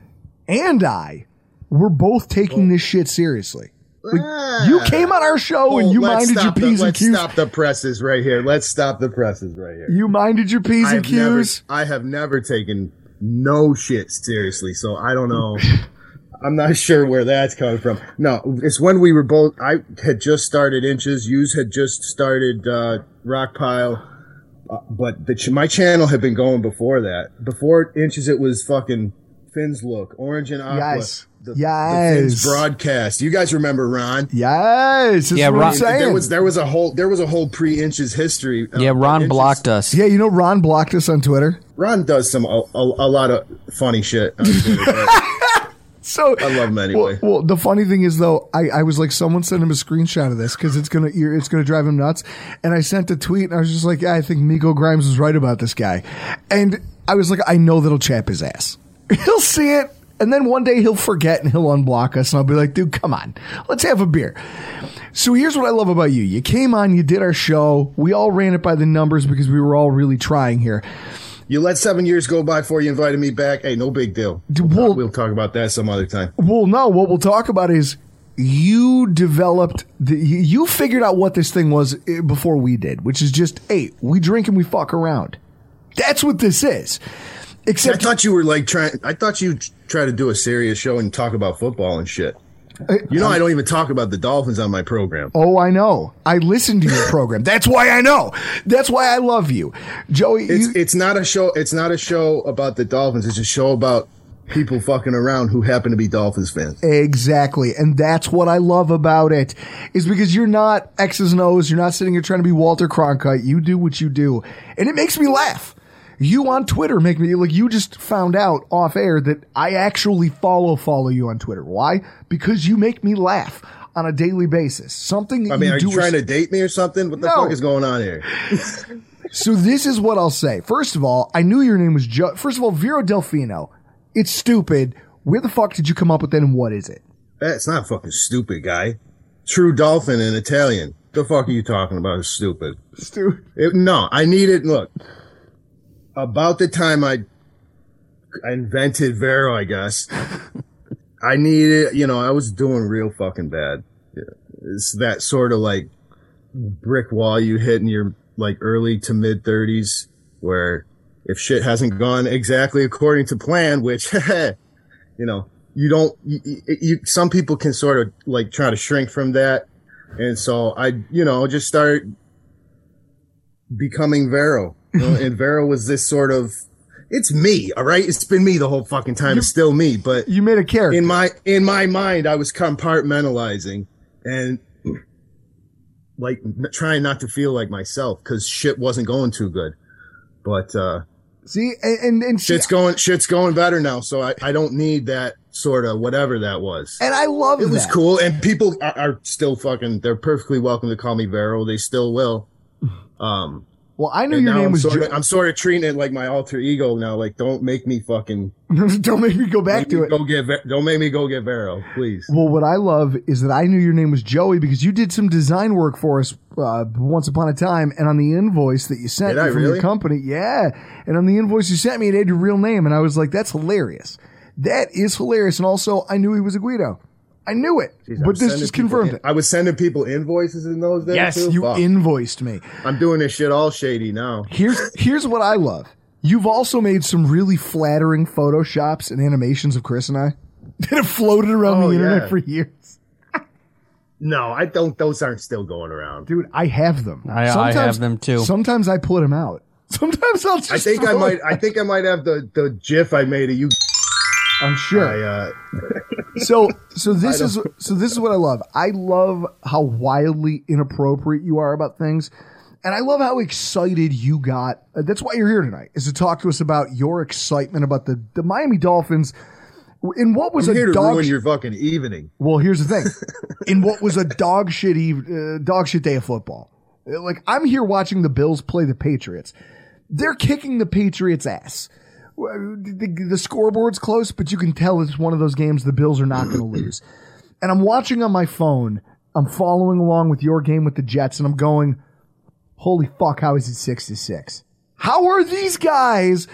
and I were both taking this shit seriously. Like, you came on our show Oh, and you minded your stop the- P's and let's Q's. stop the presses right here. Let's stop the presses right here. You minded your P's and I've never, Q's. I have never taken no shit seriously, so I don't know. I'm not sure where that's coming from. No, it's when we were both. I had just started inches. Yous had just started uh, Rockpile, uh, but the ch- my channel had been going before that. Before inches, it was fucking Finn's look, orange and aqua. Yes. The, Yes. the Finn's broadcast. You guys remember Ron? Yes, Yeah, Ron- I'm. There was there was a whole there was a whole pre inches history. uh, Yeah, Ron Inches- blocked us. yeah, you know Ron blocked us on Twitter. Ron does some a, a, a lot of funny shit. On Twitter, So I love him anyway. Well, well, the funny thing is though, I, I was like, someone sent him a screenshot of this because it's gonna you're- it's gonna drive him nuts. And I sent a tweet and I was just like, yeah, I think Miko Grimes was right about this guy. And I was like, I know that'll chap his ass. He'll see it. And then one day he'll forget and he'll unblock us, and I'll be like, dude, come on, let's have a beer. So here's what I love about you. You came on, you did our show. We all ran it by the numbers because we were all really trying here. You let seven years go by before you invited me back. Hey, no big deal. Well, We'll talk about that some other time. Well, no. What we'll talk about is you developed the you- you figured out what this thing was eh, before we did, which is just hey, we drink and we fuck around. That's what this is. I thought you were like trying. I thought you try to do a serious show and talk about football and shit. You know, I don't even talk about the Dolphins on my program. oh, I know. I listen to your program. That's why I know. That's why I love you, Joey. It's you, it's not a show. It's not a show about the Dolphins. It's a show about people fucking around who happen to be Dolphins fans. Exactly. And that's what I love about it is because you're not X's and O's. You're not sitting here trying to be Walter Cronkite. You do what you do. And it makes me laugh. You on Twitter make me like you just found out off air that I actually follow follow you on Twitter. Why? Because you make me laugh on a daily basis. Something I mean, you are do you trying is- to date me or something? What the No. fuck is going on here? So this is what I'll say. First of all, I knew your name was Joe. First of all, Vero Delfino. It's stupid. Where the fuck did you come up with that and what is it? That's not fucking stupid, guy. True Dolphin in Italian. The fuck are you talking about? It's stupid. Stupid. It, no, I need it. Look, about the time I, I invented Vero, I guess. I needed. You know, I was doing real fucking bad. It's that sort of like brick wall you hit in your like early to mid thirties, where if shit hasn't gone exactly according to plan, which you know you don't. You, you some people can sort of like try to shrink from that, and so I, you know, just start becoming Vero. You know, and Vero was this sort of it's me, all right? It's been me the whole fucking time. it's still me, but you made a character. In my in my mind, I was compartmentalizing and like trying not to feel like myself because shit wasn't going too good. But uh See, and and, and see, shit's going shit's going better now, so I, I don't need that sort of whatever that was. and I love It It was cool, and people are, are still fucking. They're perfectly welcome to call me Vero. They still will. Um, Well, I knew and your name I'm was. Sort of, I'm sort of treating it like my alter ego now. Like, don't make me fucking Don't make me go back to it. Go get. Don't make me go get Vero, please. Well, what I love is that I knew your name was Joey because you did some design work for us uh, once upon a time, and on the invoice that you sent Did me I from your company, yeah, and on the invoice you sent me, it had your real name, and I was like, "That's hilarious. That is hilarious." And also, I knew he was a Guido. I knew it, Jeez, I but this sending just confirmed in- it. I was sending people invoices in those days. Yes, too? you Fuck. invoiced me. I'm doing this shit all shady now. Here's here's what I love. You've also made some really flattering photoshops and animations of Chris and I that have floated around Oh, the internet yeah. for years. No, I don't. Those aren't still going around. Dude, I have them. I- I have them too. Sometimes I put them out. Sometimes I'll just. I think I might. it. I think I might have the the GIF I made of you. I'm sure. I, uh, so so this is so this is what I love. I love how wildly inappropriate you are about things. And I love how excited you got. That's why you're here tonight, is to talk to us about your excitement about the, the Miami Dolphins in what was I'm a dog ruin sh- your fucking evening. Well, here's the thing. In what was a dog shit eve, uh, dog shit day of football. Like I'm here watching the Bills play the Patriots. They're kicking the Patriots ass. The, the scoreboard's close, but you can tell it's one of those games the Bills are not going to lose. And I'm watching on my phone. I'm following along with your game with the Jets, and I'm going, "Holy fuck! How is it six to six? How are these guys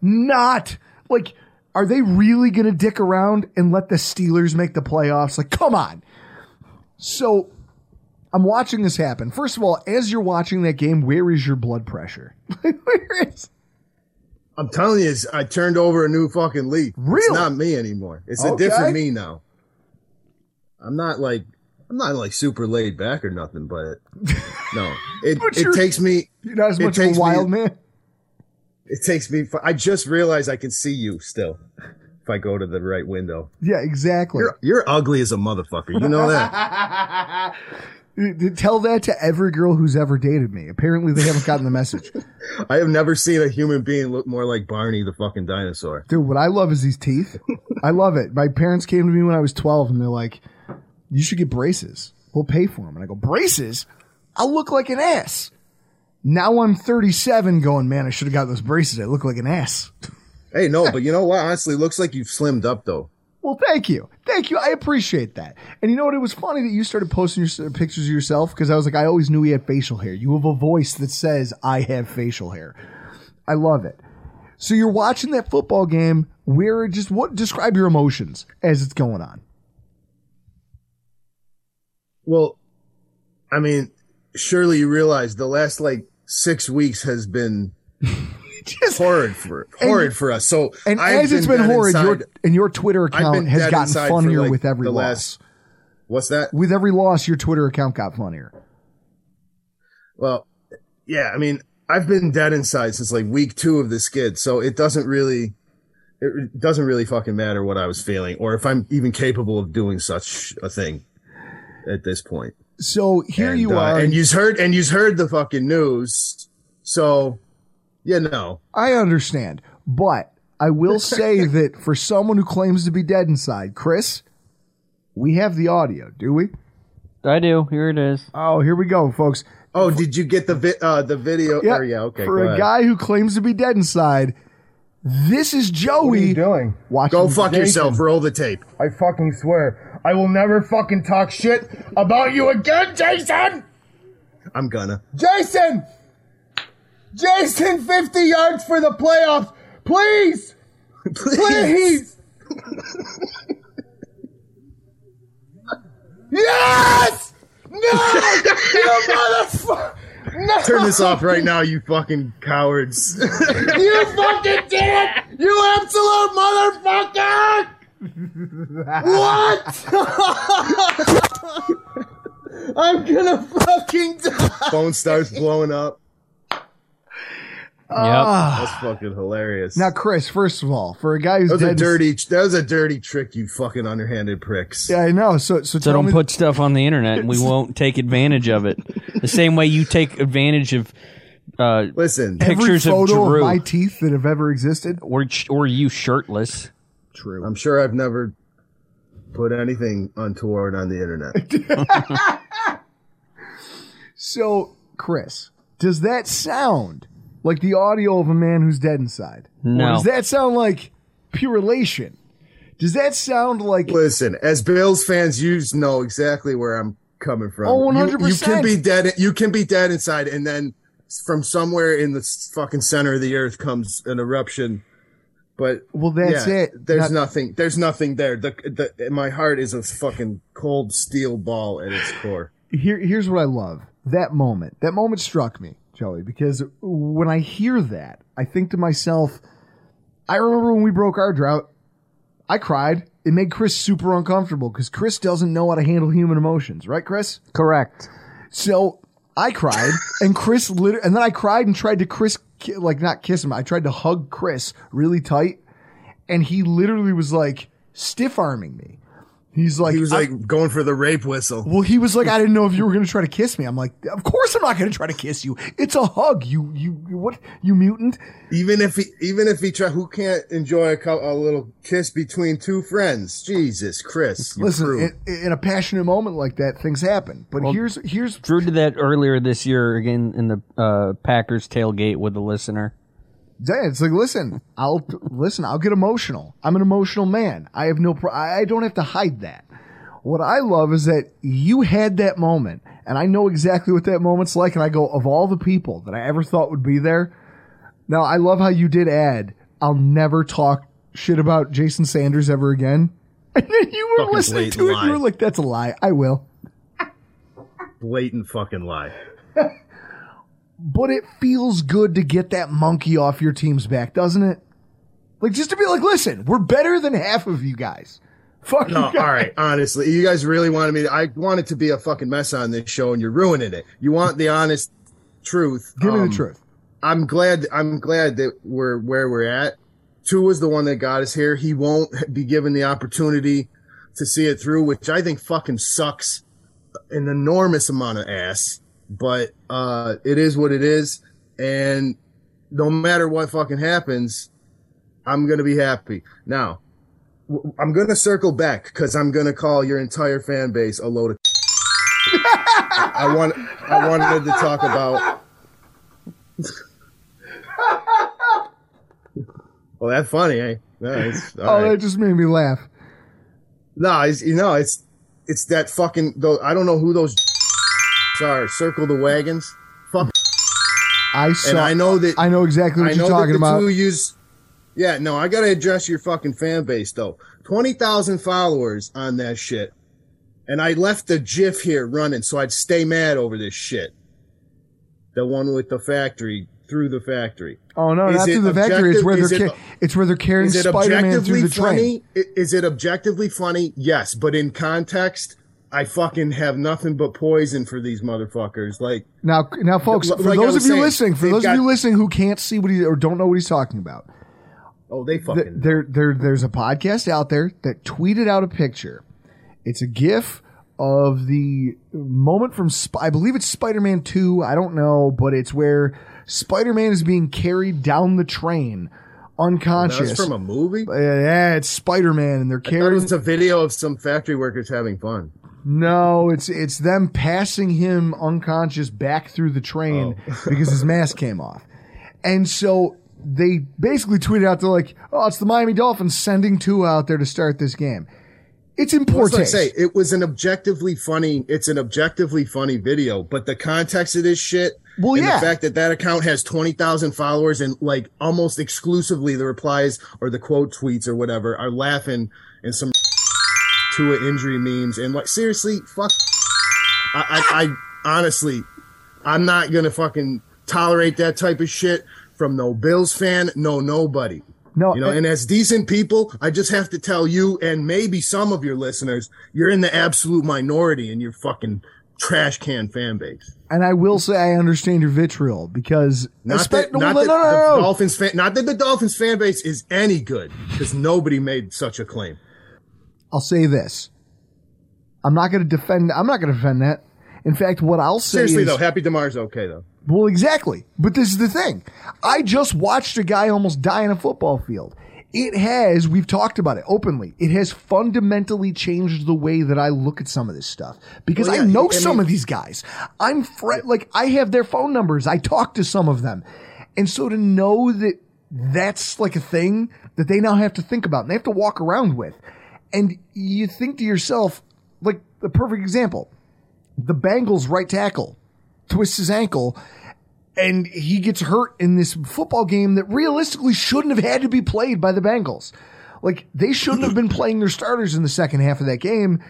not like? Are they really going to dick around and let the Steelers make the playoffs? Like, come on. So I'm watching this happen. First of all, as you're watching that game, where is your blood pressure? where is? I'm telling you, I turned over a new fucking leaf. It's not me anymore. It's a different me now. I'm not like I'm not like super laid back or nothing, but no, it But it takes me. You're not as much of a takes me- wild man. It takes me. I just realized I can see you still if I go to the right window. Yeah, exactly. You're you're ugly as a motherfucker. You know that. Tell that to every girl who's ever dated me. Apparently, they haven't gotten the message. I have never seen a human being look more like Barney the fucking dinosaur. Dude, what I love is these teeth. I love it. My parents came to me when I was 12 and they're like, you should get braces. We'll pay for them. And I go, braces? I'll look like an ass. Now I'm 37 going, man, I should have got those braces. I look like an ass. Hey, no, but you know what? Honestly, it looks like you've slimmed up though. Well, thank you. Thank you. I appreciate that. And you know what? It was funny that you started posting your uh, pictures of yourself because I was like, I always knew he had facial hair. You have a voice that says, I have facial hair. I love it. So you're watching that football game where just what describe your emotions as it's going on. Well, I mean, surely you realize the last like six weeks has been horrid for horrid for us. So And I've as it's been horrid, your and your Twitter account has gotten funnier like, with every loss. last- What's that? With every loss, your Twitter account got funnier. Well, yeah, I mean, I've been dead inside since like week two of the skid, so it doesn't really, it doesn't really fucking matter what I was feeling or if I'm even capable of doing such a thing at this point. So here And, you uh, are. and you've heard and you've heard the fucking news, so you know. I understand, but I will say that for someone who claims to be dead inside, Chris, we have the audio, do we? I do. Here it is. Oh, here we go, folks. Oh, did you get the vi- uh, the video? Yeah, or, yeah okay. for a ahead. guy who claims to be dead inside, this is Joey. doing? Watching Go fuck Jason. yourself. Roll the tape. I fucking swear, I will never fucking talk shit about you again, Jason! I'm gonna. Jason! Jason, 50 yards for the playoffs! Please! Please! yes! No! you motherfucker! No! Turn this off right now, you fucking cowards. You fucking did it! You absolute motherfucker! what? I'm gonna fucking die! Phone starts blowing up. Ah. That's fucking hilarious. Now, Chris, first of all, for a guy who's that was dead a dirty. That was a dirty trick, you fucking underhanded pricks. Yeah, I know. So, so, So tell don't me- put stuff on the internet, and we won't take advantage of it. The same way you take advantage of uh, listen pictures every of photo Drew my teeth that have ever existed. or or you shirtless. True. I'm sure I've never put anything untoward on the internet. So, Chris, does that sound like the audio of a man who's dead inside? Or does that sound like pure elation? Does that sound like Listen, as Bills fans, you know exactly where I'm coming from. Oh, You- 100%. You, can be dead. You can be dead inside, and then from somewhere in the fucking center of the earth comes an eruption. But Well, that's yeah, it. There's Not- nothing. There's nothing there. The, the my heart is a fucking cold steel ball at its core. here here's what I love. That moment. That moment struck me, Joey, because when I hear that, I think to myself, I remember when we broke our drought, I cried. It made Chris super uncomfortable because Chris doesn't know how to handle human emotions, right, Chris? Correct. So I cried, and Chris literally, and then I cried and tried to Chris like not kiss him. I tried to hug Chris really tight, and he literally was like stiff arming me. He's like, He was like going for the rape whistle. well, he was like, I didn't know if you were going to try to kiss me. I'm like, of course I'm not going to try to kiss you. It's a hug. You, you, you- what? You mutant? Even if he, even if he try, who can't enjoy a, cou- a little kiss between two friends? Jesus, Chris, Listen, in, in a passionate moment like that, things happen. But here's, here's, Drew did that earlier this year again in the uh, Packers tailgate with the listener. Yeah, it's like, listen, I'll listen. I'll get emotional. I'm an emotional man. I have no. Pro- I I don't have to hide that. What I love is that you had that moment, and I know exactly what that moment's like. And I go, of all the people that I ever thought would be there. Now, I love how you did add. I'll never talk shit about Jason Sanders ever again. And then you were Fucking listening to it. lie. You were like, "That's a lie." I will. blatant fucking lie. But it feels good to get that monkey off your team's back, doesn't it? Like just to be like, listen, we're better than half of you guys. Fuck No, you all right. Honestly, you guys really wanted me. To, I wanted to be a fucking mess on this show, and you're ruining it. You want the honest truth. Give me Um, the truth. I'm glad. I'm glad that we're where we're at. Tua was the one that got us here. He won't be given the opportunity to see it through, which I think fucking sucks an enormous amount of ass. But uh, it is what it is, and no matter what fucking happens, I'm gonna be happy. Now, w- I'm gonna circle back because I'm gonna call your entire fan base a load of. I want. I wanted to talk about. Well, that's funny, eh? No, Oh, right. that just made me laugh. no, it's you know, it's it's that fucking. Though I don't know who those are. Circle the wagons. Fuck. I saw. And I know that I know exactly what I you're talking about. two use. Yeah, no, I gotta address your fucking fan base though. Twenty thousand followers on that shit, and I left the GIF here running so I'd stay mad over this shit. The one with the factory through the factory. oh no, Is not through the factory. It's where they're it- ca- it's where they're carrying Spider-Man through the train. funny? I- Is it objectively funny? Yes, but in context, I fucking have nothing but poison for these motherfuckers. Like, Now, now, folks, for I those of you saying, listening, for those got- of you listening who can't see what he or don't know what he's talking about, oh, they th- fucking. there, there, there's a podcast out there that tweeted out a picture. It's a GIF of the moment from, Sp- I believe it's Spider-Man Two. I don't know, but it's where Spider-Man is being carried down the train, oh, unconscious. That's from a movie. Yeah, it's Spider-Man, and they're I thought it carrying. was a video of some factory workers having fun. No, it's it's them passing him unconscious back through the train Oh. because his mask came off. And so they basically tweeted out they're like, "Oh, it's the Miami Dolphins sending Tua out there to start this game." It's important. poor That's what I taste. say. It was an objectively funny. It's an objectively funny video, but the context of this shit. Well, and yeah. the fact that that account has twenty thousand followers and like almost exclusively the replies or the quote tweets or whatever are laughing and some to an injury memes and like seriously, fuck. I, I, I honestly, I'm not gonna fucking tolerate that type of shit from no Bills fan, no nobody. No, You know, and as decent people, I just have to tell you and maybe some of your listeners, you're in the absolute minority in you're fucking trash can fan base. And I will say I understand your vitriol because Not that, not no, that no, no, the. Dolphins fan, not that the Dolphins fan base is any good because nobody made such a claim. I'll say this. I'm not going to defend. I'm not going to defend that. In fact, what I'll say Seriously is, though, Happy Damar's okay though. Well, exactly. But this is the thing. I just watched a guy almost die in a football field. It has, we've talked about it openly, it has fundamentally changed the way that I look at some of this stuff. Because Well, yeah, I know I some mean- of these guys. I'm fr- like, I have their phone numbers. I talk to some of them. And so to know that that's like a thing that they now have to think about and they have to walk around with. And you think to yourself, like the perfect example, the Bengals right tackle twists his ankle and he gets hurt in this football game that realistically shouldn't have had to be played by the Bengals. Like they shouldn't have been playing their starters in the second half of that game,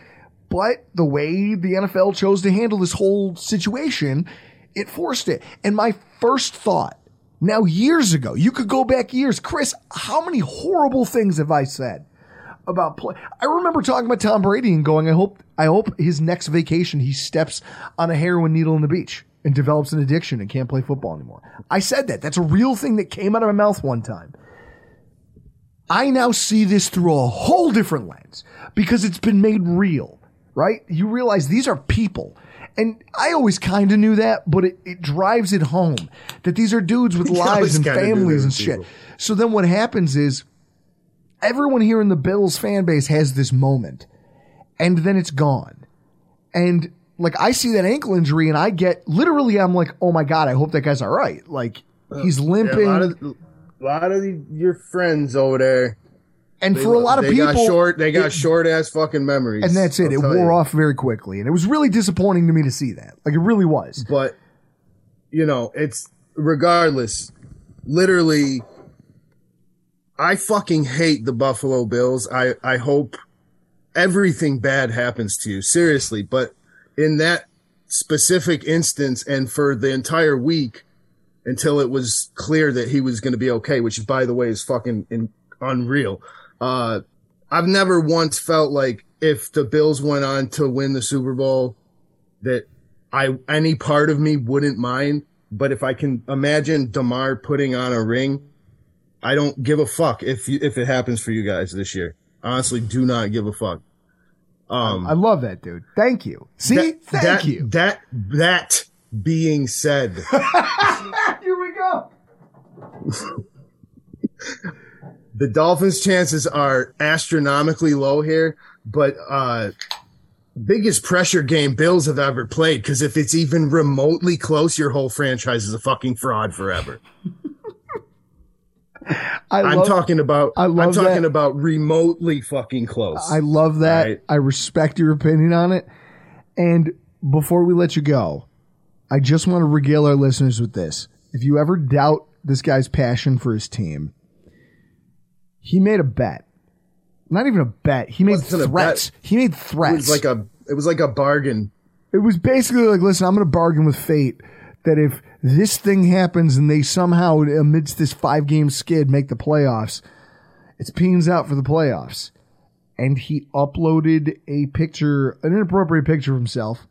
but the way the NFL chose to handle this whole situation, it forced it. And my first thought, now years ago, you could go back years, Chris, how many horrible things have I said? About play. I remember talking about Tom Brady and going, I hope, I hope his next vacation he steps on a heroin needle in the beach and develops an addiction and can't play football anymore. I said that. That's a real thing that came out of my mouth one time. I now see this through a whole different lens because it's been made real, right? You realize these are people. And I always kind of knew that, but it, it drives it home that these are dudes with lives and kinda knew they families and shit. people. So then what happens is everyone here in the Bills fan base has this moment and then it's gone. And like I see that ankle injury and I get literally I'm like, "Oh my god, I hope that guy's all right." Like he's limping Yeah, a lot of, a lot of the, your friends over there, and they- for a lot of they people got short. They got it- short ass fucking memories, and that's it. I'll it wore you. off very quickly and it was really disappointing to me to see that. Like it really was. But you know, it's regardless. Literally, I fucking hate the Buffalo Bills. I I hope everything bad happens to you, seriously. But in that specific instance, and for the entire week until it was clear that he was going to be okay, which by the way is fucking in, unreal. Uh, I've never once felt like if the Bills went on to win the Super Bowl that I any part of me wouldn't mind, but if I can imagine Damar putting on a ring, I don't give a fuck if you, if it happens for you guys this year. Honestly, do not give a fuck. Um, I love that dude. Thank you. See? that, Thank that, you. That that being said, Here we go. the Dolphins' chances are astronomically low here, but uh biggest pressure game Bills have ever played because if it's even remotely close, your whole franchise is a fucking fraud forever. I I'm talking about I I'm talking that. about remotely fucking close. I love that. Right. I respect your opinion on it. And before we let you go, I just want to regale our listeners with this. If you ever doubt this guy's passion for his team, he made a bet. Not even a bet. He made threats. He made it threats. was like a it was like a bargain. It was basically like, listen, I'm going to bargain with fate that if this thing happens and they somehow, amidst this five game skid, make the playoffs, it's peens out for the playoffs. And he uploaded a picture, an inappropriate picture of himself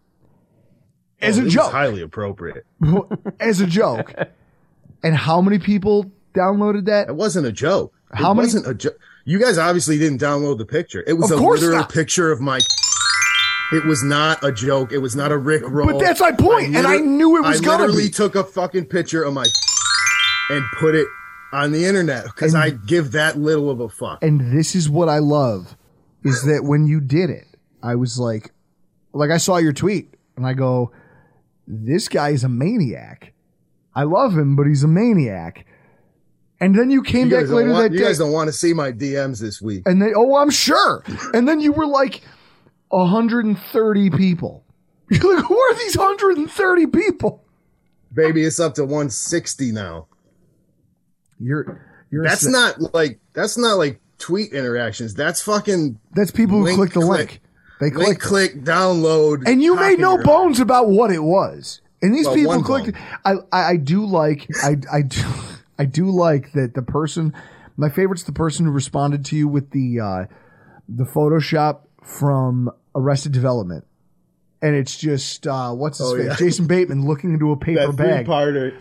as Oh, a joke. highly appropriate. as a joke. And how many people downloaded that? It wasn't a joke. How it many- wasn't a joke. You guys obviously didn't download the picture. It was Of a literal not. picture of my. It was not a joke. It was not a Rick roll. But that's my point, and I knew it was I gonna literally be. took a fucking picture of my and put it on the internet because I give that little of a fuck. And this is what I love is that when you did it, I was like, like I saw your tweet and I go, this guy is a maniac. I love him, but he's a maniac. And then you came You back later want, that you day. guys don't want to see my DMs this week. and they, oh, I'm sure. And then you were like, 130 people. You're like, who are these 130 people? Baby, it's up to 160 now. You're, you're, That's not like that's not like tweet interactions. That's fucking that's people who click the click. link. They link, click. click, download. and you made no bones about what it was. And these Well, people clicked. I, I I do like I I do I do like that the person. My favorite's the person who responded to you with the uh, the Photoshop from Arrested Development, and it's just uh, what's his Oh, face, yeah. Jason Bateman looking into a paper bag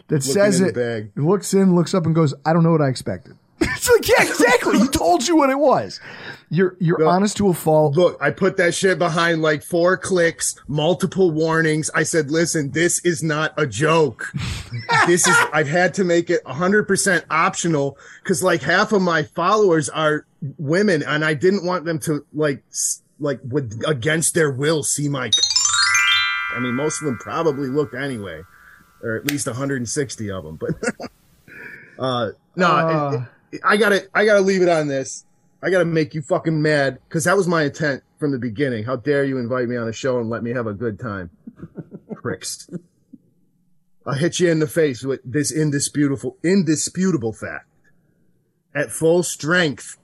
that says it. bag. Looks in, looks up, and goes, "I don't know what I expected." it's like, yeah, exactly. he told you what it was. You're you're honest to a fault. Look, I put that shit behind like four clicks, multiple warnings. I said, listen, this is not a joke. this is, I've had to make it 100% optional because like half of my followers are women and I didn't want them to like, s- like with against their will see my. I mean, most of them probably looked anyway, or at least 160 of them, but, uh, no, Uh. it- it- I gotta, I gotta leave it on this. I gotta make you fucking mad because that was my intent from the beginning. How dare you invite me on a show and let me have a good time, pricks! I'll hit you in the face with this indisputable, indisputable fact. At full strength,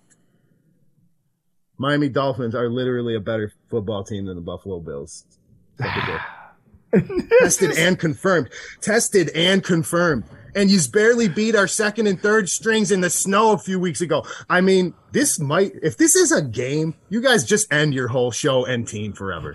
Miami Dolphins are literally a better football team than the Buffalo Bills. Tested and confirmed. Tested and confirmed. And you barely beat our second and third strings in the snow a few weeks ago. I mean, this might, if this is a game, you guys just end your whole show and team forever.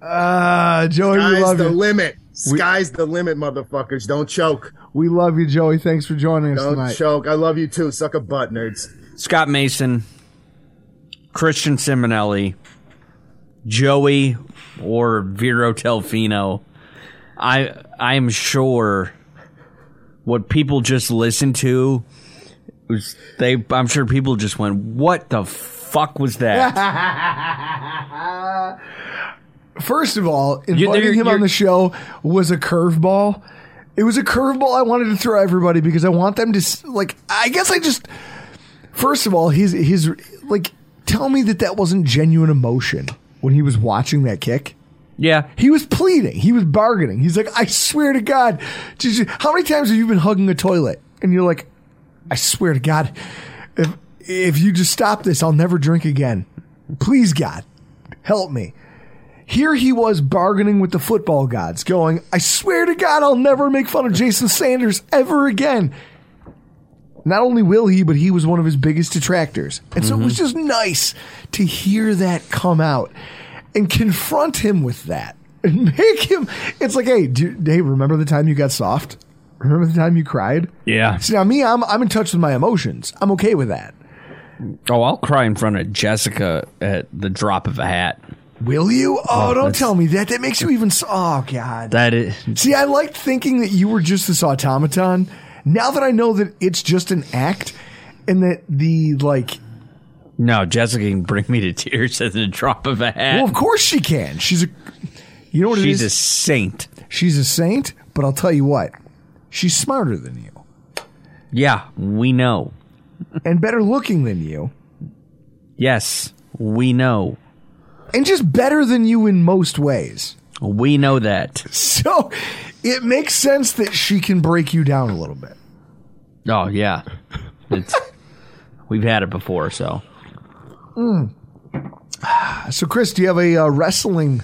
Uh, Joey, we love the you. limit. Sky's the limit, motherfuckers. Don't choke. We love you, Joey. Thanks for joining us Don't tonight. choke. I love you too. Suck a butt, nerds. Scott Mason, Christian Simonelli, Joey, or Vero Telfino. I I'm sure what people just listened to was they. I'm sure people just went, "What the fuck was that?" First of all, inviting you're- him on you're- the show was a curveball. It was a curveball I wanted to throw everybody because I want them to like. I guess I just. First of all, his his like. Tell me that that wasn't genuine emotion when he was watching that kick. Yeah, he was pleading. He was bargaining. He's like, I swear to God. You- How many times have you been hugging a toilet and you're like, I swear to God, if if you just stop this, I'll never drink again. Please, God, help me. Here he was bargaining with the football gods, going, I swear to God, I'll never make fun of Jason Sanders ever again. Not only will he, but he was one of his biggest detractors. And so it was mm-hmm. just nice to hear that come out and confront him with that and make him. It's like, hey, do, hey, remember the time you got soft? Remember the time you cried? Yeah. See, now me, I'm, I'm in touch with my emotions. I'm okay with that. Oh, I'll cry in front of Jessica at the drop of a hat. Will you? Oh, Oh, don't that's- tell me that. That makes you even. s- Oh, God. That is. See, I liked thinking that you were just this automaton. Now that I know that it's just an act and that the, like, No, Jessica can bring me to tears at the drop of a hat. well, of course she can. She's a, you know what She's it a is? saint. She's a saint, but I'll tell you what, she's smarter than you Yeah, we know. and better looking than you Yes, we know. And just better than you in most ways. We know that. So it makes sense that she can break you down a little bit. Oh yeah, it's, we've had it before. So Mm. So, Chris, do you have a uh, wrestling?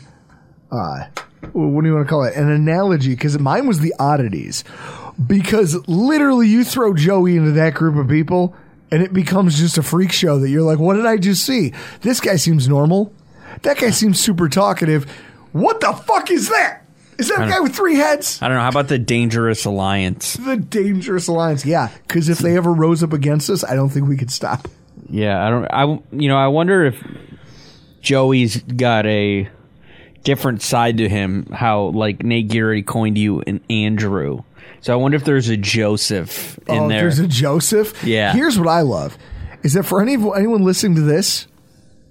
Uh, what do you want to call it? An analogy? Because mine was the oddities. Because literally, you throw Joey into that group of people, and it becomes just a freak show. That you're like, "What did I just see? This guy seems normal. That guy seems super talkative. What the fuck is that? Is that a guy with three heads?" I don't know. How about the Dangerous Alliance? The dangerous alliance. Yeah, because if they ever rose up against us, I don't think we could stop. Yeah, I don't. I you know I wonder if Joey's got a different side to him. How like Nate Geary coined you an Andrew. So I wonder if there's a Joseph in oh, there. there's a Joseph. Yeah. Here's what I love: is that for any anyone listening to this,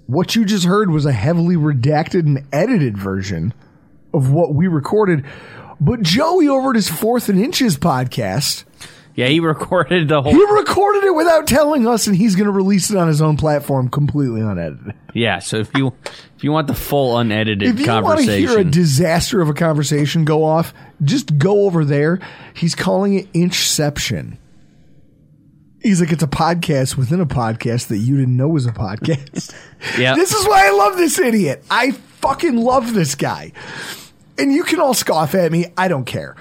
what you just heard was a heavily redacted and edited version of what we recorded. But Joey over at his Fourth and Inches podcast, yeah, he recorded the whole. he recorded it without telling us, and he's going to release it on his own platform, completely unedited. Yeah, so if you if you want the full unedited conversation. If you want to hear a disaster of a conversation go off, just go over there. He's calling it Inchception. He's like, it's a podcast within a podcast that you didn't know was a podcast. yeah, This is why I love this idiot. I fucking love this guy. And you can all scoff at me. I don't care.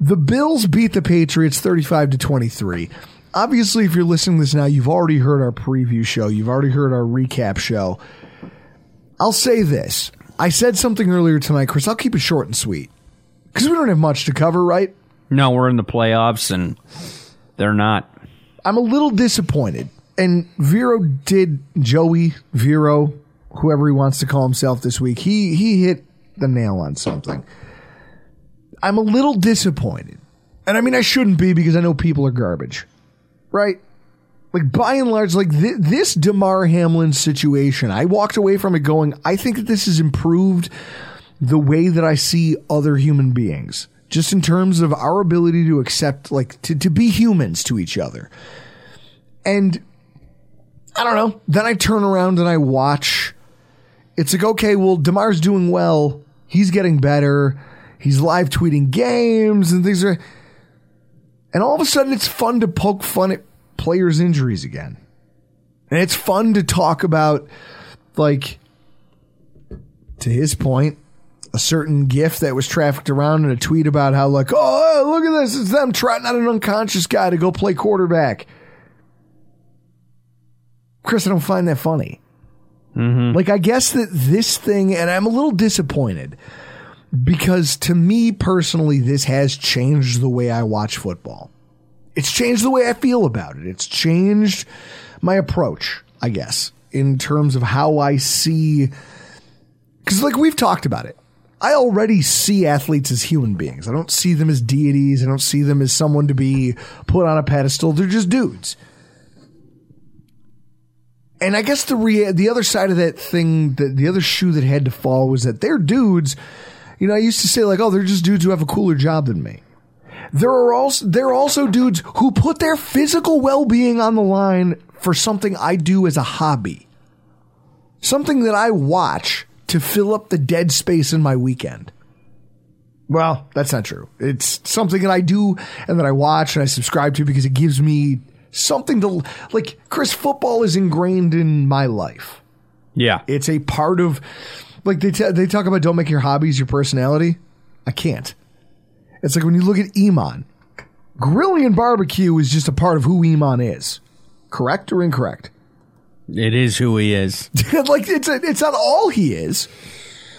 The Bills beat the Patriots 35 to 23. Obviously, if you're listening to this now, you've already heard our preview show. You've already heard our recap show. I'll say this. I said something earlier tonight, Chris. I'll keep it short and sweet because we don't have much to cover, right? No, we're in the playoffs and they're not. I'm a little disappointed. And Vero did Joey Vero, whoever he wants to call himself this week. He he hit the nail on something. I'm a little disappointed. And I mean I shouldn't be because I know people are garbage. Right? Like by and large like th- this Damar Hamlin situation, I walked away from it going, I think that this has improved the way that I see other human beings. Just in terms of our ability to accept like to, to be humans to each other. And I don't know. Then I turn around and I watch. It's like, okay, well, Damar's doing well. He's getting better. He's live tweeting games and things are. And all of a sudden, it's fun to poke fun at players' injuries again. And it's fun to talk about, like, to his point, a certain gift that was trafficked around in a tweet about how, like, oh, look at this. It's them trotting out an unconscious guy to go play quarterback. Chris, I don't find that funny. Mm-hmm. Like, I guess that this thing, and I'm a little disappointed because to me personally, this has changed the way I watch football. It's changed the way I feel about it. It's changed my approach, I guess, in terms of how I see. Because, like, we've talked about it. I already see athletes as human beings. I don't see them as deities. I don't see them as someone to be put on a pedestal. They're just dudes. And I guess the rea- the other side of that thing, the, the other shoe that had to fall was that they're dudes. You know, I used to say like, oh, they're just dudes who have a cooler job than me. There are also there are also dudes who put their physical well being on the line for something I do as a hobby, something that I watch to fill up the dead space in my weekend. Well, that's not true. It's something that I do and that I watch and I subscribe to because it gives me something to like. Chris, football is ingrained in my life. Yeah, it's a part of like they t- they talk about don't make your hobbies your personality. I can't. It's like when you look at Iman, grilling and barbecue is just a part of who Iman is. Correct or incorrect? It is who he is. like it's a, it's not all he is.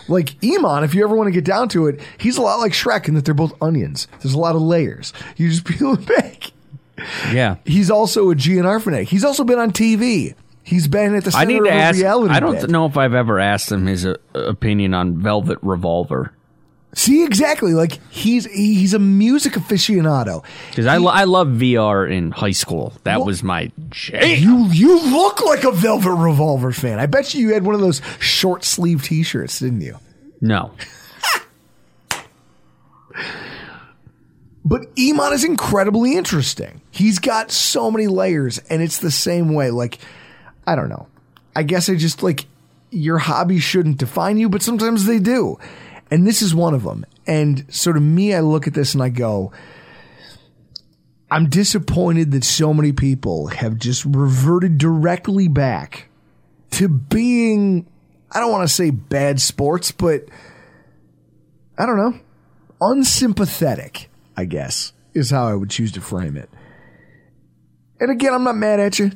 Like Iman, if you ever want to get down to it, he's a lot like Shrek in that they're both onions. There's a lot of layers. You just peel it back. Yeah. He's also a GNR fanatic. He's also been on TV. He's been at the center I need to of ask. reality I don't know if I've ever asked him his uh, opinion on Velvet Revolver See exactly like he's he's a music aficionado. because I, lo- I love VR in high school. That was my jam. You you look like a Velvet Revolver fan. I bet you you had one of those short sleeve T-shirts, didn't you? No, But Iman is incredibly interesting. He's got so many layers, and it's the same way. Like, I don't know. I guess I just like your hobby shouldn't define you, but sometimes they do. And this is one of them. And so to me, I look at this and I go, I'm disappointed that so many people have just reverted directly back to being, I don't want to say bad sports, but I don't know, unsympathetic, I guess, is how I would choose to frame it. And again, I'm not mad at you.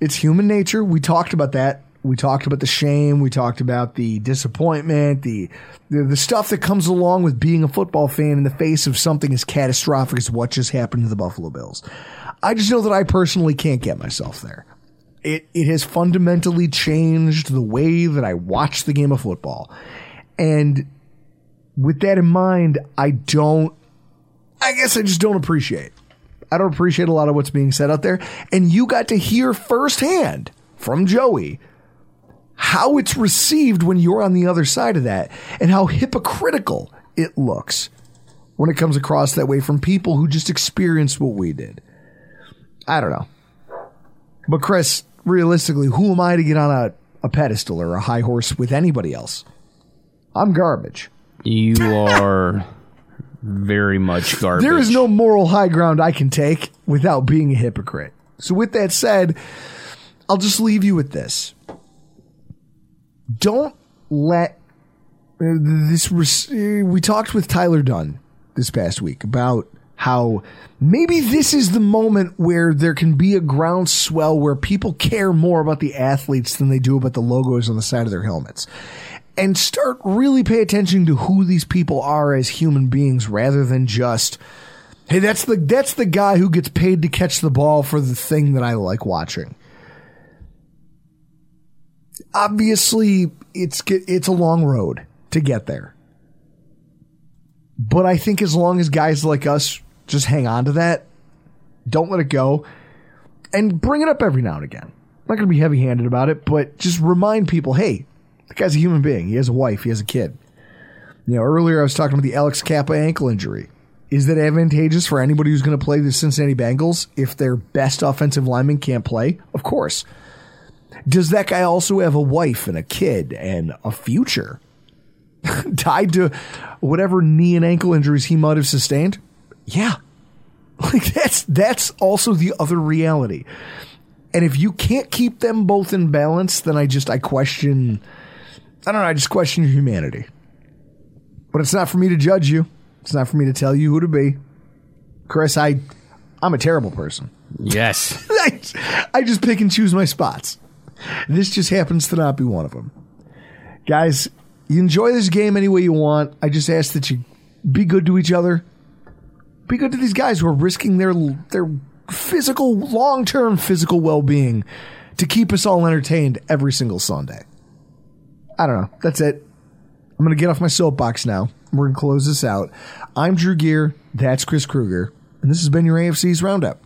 It's human nature. We talked about that. We talked about the shame. We talked about the disappointment, the, the the stuff that comes along with being a football fan in the face of something as catastrophic as what just happened to the Buffalo Bills. I just know that I personally can't get myself there. It it has fundamentally changed the way that I watch the game of football. And with that in mind, I don't I guess I just don't appreciate. I don't appreciate a lot of what's being said out there. And you got to hear firsthand from Joey how it's received when you're on the other side of that and how hypocritical it looks when it comes across that way from people who just experienced what we did. I don't know. But Chris, realistically, who am I to get on a, a pedestal or a high horse with anybody else? I'm garbage. you are very much garbage. There is no moral high ground I can take without being a hypocrite. So, with that said, I'll just leave you with this. Don't let uh, this. uh, We talked with Tyler Dunne this past week about How maybe this is the moment where there can be a groundswell where people care more about the athletes than they do about the logos on the side of their helmets. And start really pay attention to who these people are as human beings rather than just Hey, that's the that's the guy who gets paid to catch the ball for the thing that I like watching. Obviously, it's it's a long road to get there. But I think as long as guys like us just hang on to that, don't let it go, and bring it up every now and again. I'm not going to be heavy handed about it, but just remind people hey, the guy's a human being. He has a wife, he has a kid. You know, earlier I was talking about the Alex Cappa ankle injury. Is that advantageous for anybody who's going to play the Cincinnati Bengals if their best offensive lineman can't play? Of course. Does that guy also have a wife and a kid and a future tied to whatever knee and ankle injuries he might have sustained? Yeah. Like that's that's also the other reality. And if you can't keep them both in balance, then I just I question I don't know, I just question your humanity. But it's not for me to judge you. It's not for me to tell you who to be. Chris, I I'm a terrible person. Yes. I, I just pick and choose my spots. This just happens to not be one of them. Guys, you enjoy this game any way you want. I just ask that you be good to each other. Be good to these guys who are risking their their physical long-term physical well-being to keep us all entertained every single Sunday. I don't know. That's it. I'm going to get off my soapbox now. We're going to close this out. I'm Drew Gear. That's Chris Krueger. And this has been your AFC East Roundup.